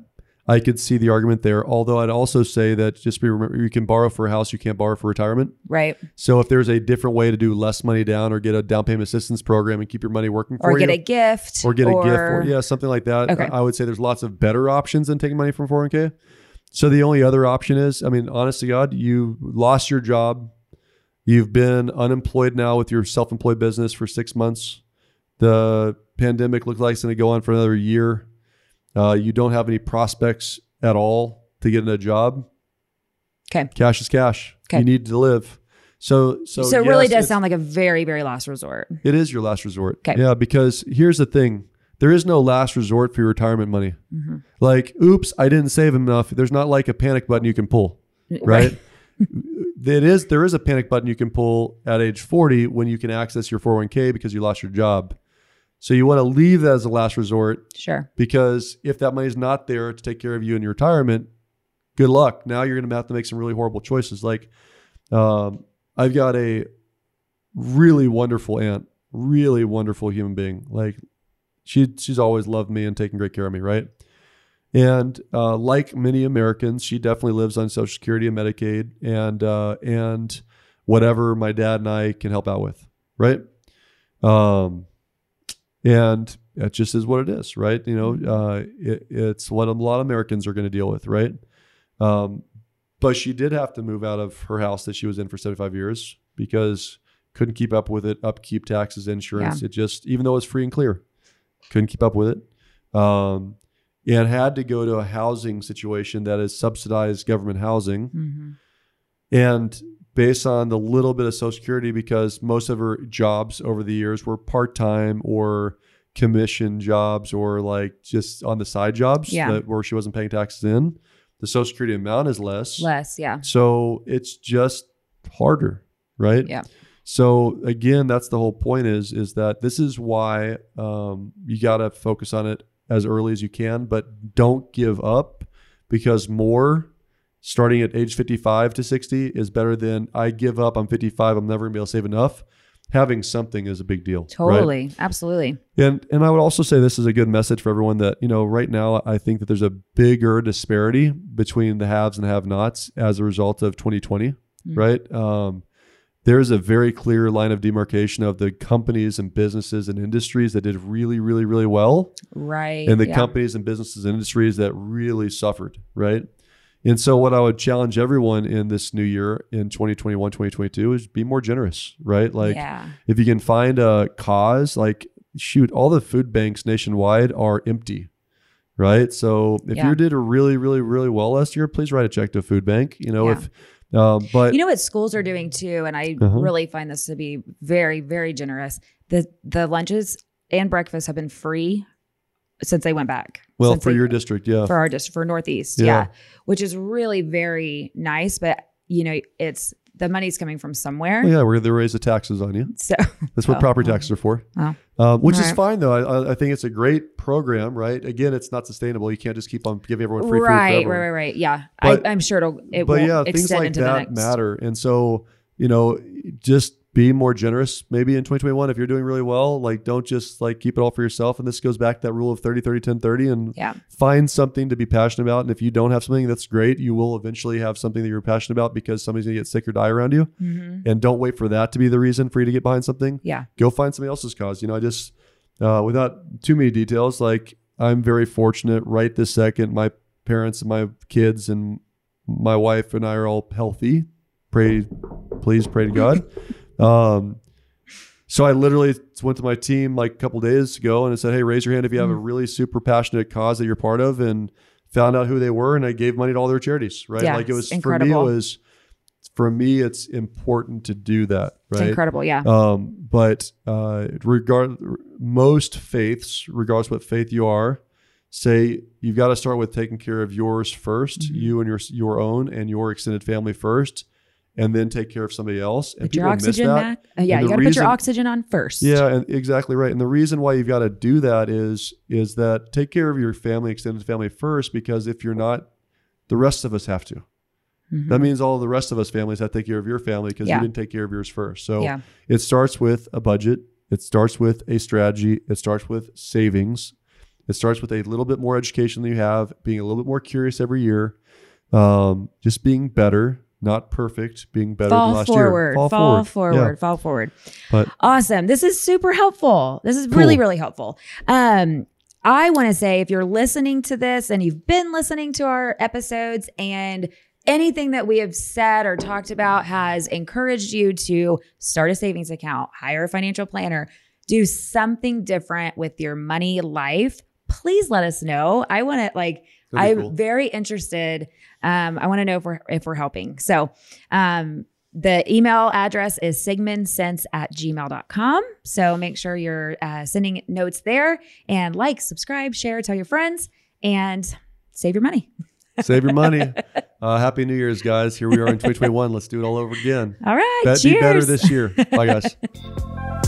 I could see the argument there. Although I'd also say that just be remember you can borrow for a house, you can't borrow for retirement. right, So if there's a different way to do less money down or get a down payment assistance program and keep your money working for you, or get you, a gift, or get a gift or yeah something like that Okay. i would say there's lots of better options than taking money from 401k so the only other option is i mean honest to god you lost your job you've been unemployed now with your self-employed business for six months the pandemic looks like it's going to go on for another year uh, you don't have any prospects at all to get in a job Okay. cash is cash Okay. you need to live so so, So, it really does sound like a very, very last resort. it is your last resort. Okay. Yeah, because here's the thing. There is no last resort for your retirement money. Mm-hmm. Like, oops, I didn't save enough. There's not like a panic button you can pull, right? it <laughs> is there is a panic button you can pull at age 40 when you can access your 401k because you lost your job. So you want to leave that as a last resort Sure. because if that money's not there to take care of you in your retirement, good luck. Now you're going to have to make some really horrible choices. Like, um, I've got a really wonderful aunt, really wonderful human being. Like, she she's always loved me and taken great care of me, right? And uh, like many Americans, she definitely lives on Social Security and Medicaid and uh, and whatever my dad and I can help out with, right? Um, and that just is what it is, right? You know, uh, it, it's what a lot of Americans are going to deal with, right? Um, but she did have to move out of her house that she was in for 75 years because couldn't keep up with it, upkeep, taxes, insurance. It just, even though it was free and clear, couldn't keep up with it. Um, and had to go to a housing situation that is subsidized government housing. hmm And based on the little bit of Social Security, because most of her jobs over the years were part time or commission jobs or like just on the side jobs Yeah. that, where she wasn't paying taxes in, the Social Security amount is less. Less, yeah. So it's just harder, right? Yeah. So again, that's the whole point is is that this is why um, you got to focus on it as early as you can, but don't give up because more starting at age 55 to 60 is better than I give up. I'm 55. I'm never gonna be able to save enough. Having something is a big deal. right? Totally. Absolutely. And and I would also say this is a good message for everyone that you know right now I think that there's a bigger disparity between the haves and have-nots as a result of 2020, Mm. right? Um, there's a very clear line of demarcation of the companies and businesses and industries that did really, really, really well, Right. and the yeah. companies and businesses and industries that really suffered, right? And so, what I would challenge everyone in this new year in 2021, 2022 is be more generous, right? Like, yeah. if you can find a cause like shoot all the food banks nationwide are empty right so if Yeah. you did really really really well last year please write a check to a food bank you know Yeah. if um, but You know what schools are doing too, and I Uh-huh. really find this to be very, very generous. The the lunches and breakfast have been free since they went back. Well for your district yeah for our district for Northeast, Yeah. yeah. which is really very nice. But you know, it's the money's coming from somewhere. Well, yeah we're gonna raise the taxes on you So <laughs> that's what Oh, property oh. taxes are for Oh. um, which is fine though I- I, think it's a great program right again it's not sustainable you can't just keep on giving everyone free right, food for right, right, right. Yeah, But- I, I'm sure it'll it but will yeah, things like that next. matter. And so, you know, just be more generous maybe in 2021 if you're doing really well. Like, don't just like keep it all for yourself. And this goes back to that rule of 30, 30, 10, 30 and Yeah, find something to be passionate about. And if you don't have something that's great, you will eventually have something that you're passionate about because somebody's going to get sick or die around you. hmm And don't wait for that to be the reason for you to get behind something. yeah, Go find somebody else's cause. You know, I just, uh, without too many details, like I'm very fortunate right this second. My parents and my kids and my wife and I are all healthy. Pray, please pray to God. <laughs> Um, so I literally went to my team like a couple days ago and I said, "Hey, raise your hand if you have a really super passionate cause that you're part of," and found out who they were, and I gave money to all their charities. Right, Yeah, like it was it's for me. It was for me. It's important to do that. It's Right. incredible. Yeah. Um, but uh, regard most faiths, regardless what faith you are, say you've got to start with taking care of yours 1st Mhm. you and your your own and your extended family first, and then take care of somebody else. And Put your people miss oxygen that. back. Uh, yeah, you got to put your oxygen on first. Yeah, and exactly right. And the reason why you've got to do that is is that take care of your family, extended family first, because if you're not, the rest of us have to. Mhm. That means all the rest of us families have to take care of your family because Yeah. you didn't take care of yours first. So yeah. it starts with a budget. It starts with a strategy. It starts with savings. It starts with a little bit more education than you have, being a little bit more curious every year, um, just being better, not perfect, being better than Fall last forward. year. Fall, forward. Yeah. Fall forward. But Awesome. This is super helpful. This is really, Cool. really helpful. Um, I want to say if you're listening to this and you've been listening to our episodes and anything that we have said or talked about has encouraged you to start a savings account, hire a financial planner, do something different with your money life, please let us know. I want to like That'd I'm cool. very interested. Um, I want to know if we're if we're helping. So um the email address is sigmundsense at gmail.com. So make sure you're uh, sending notes there and like, subscribe, share, tell your friends, and save your money. <laughs> save your money. <laughs> Uh, Happy New Year's, guys. Here we are in 2021. Let's do it all over again. All right. Bet cheers. be better this year. Bye, guys. <laughs>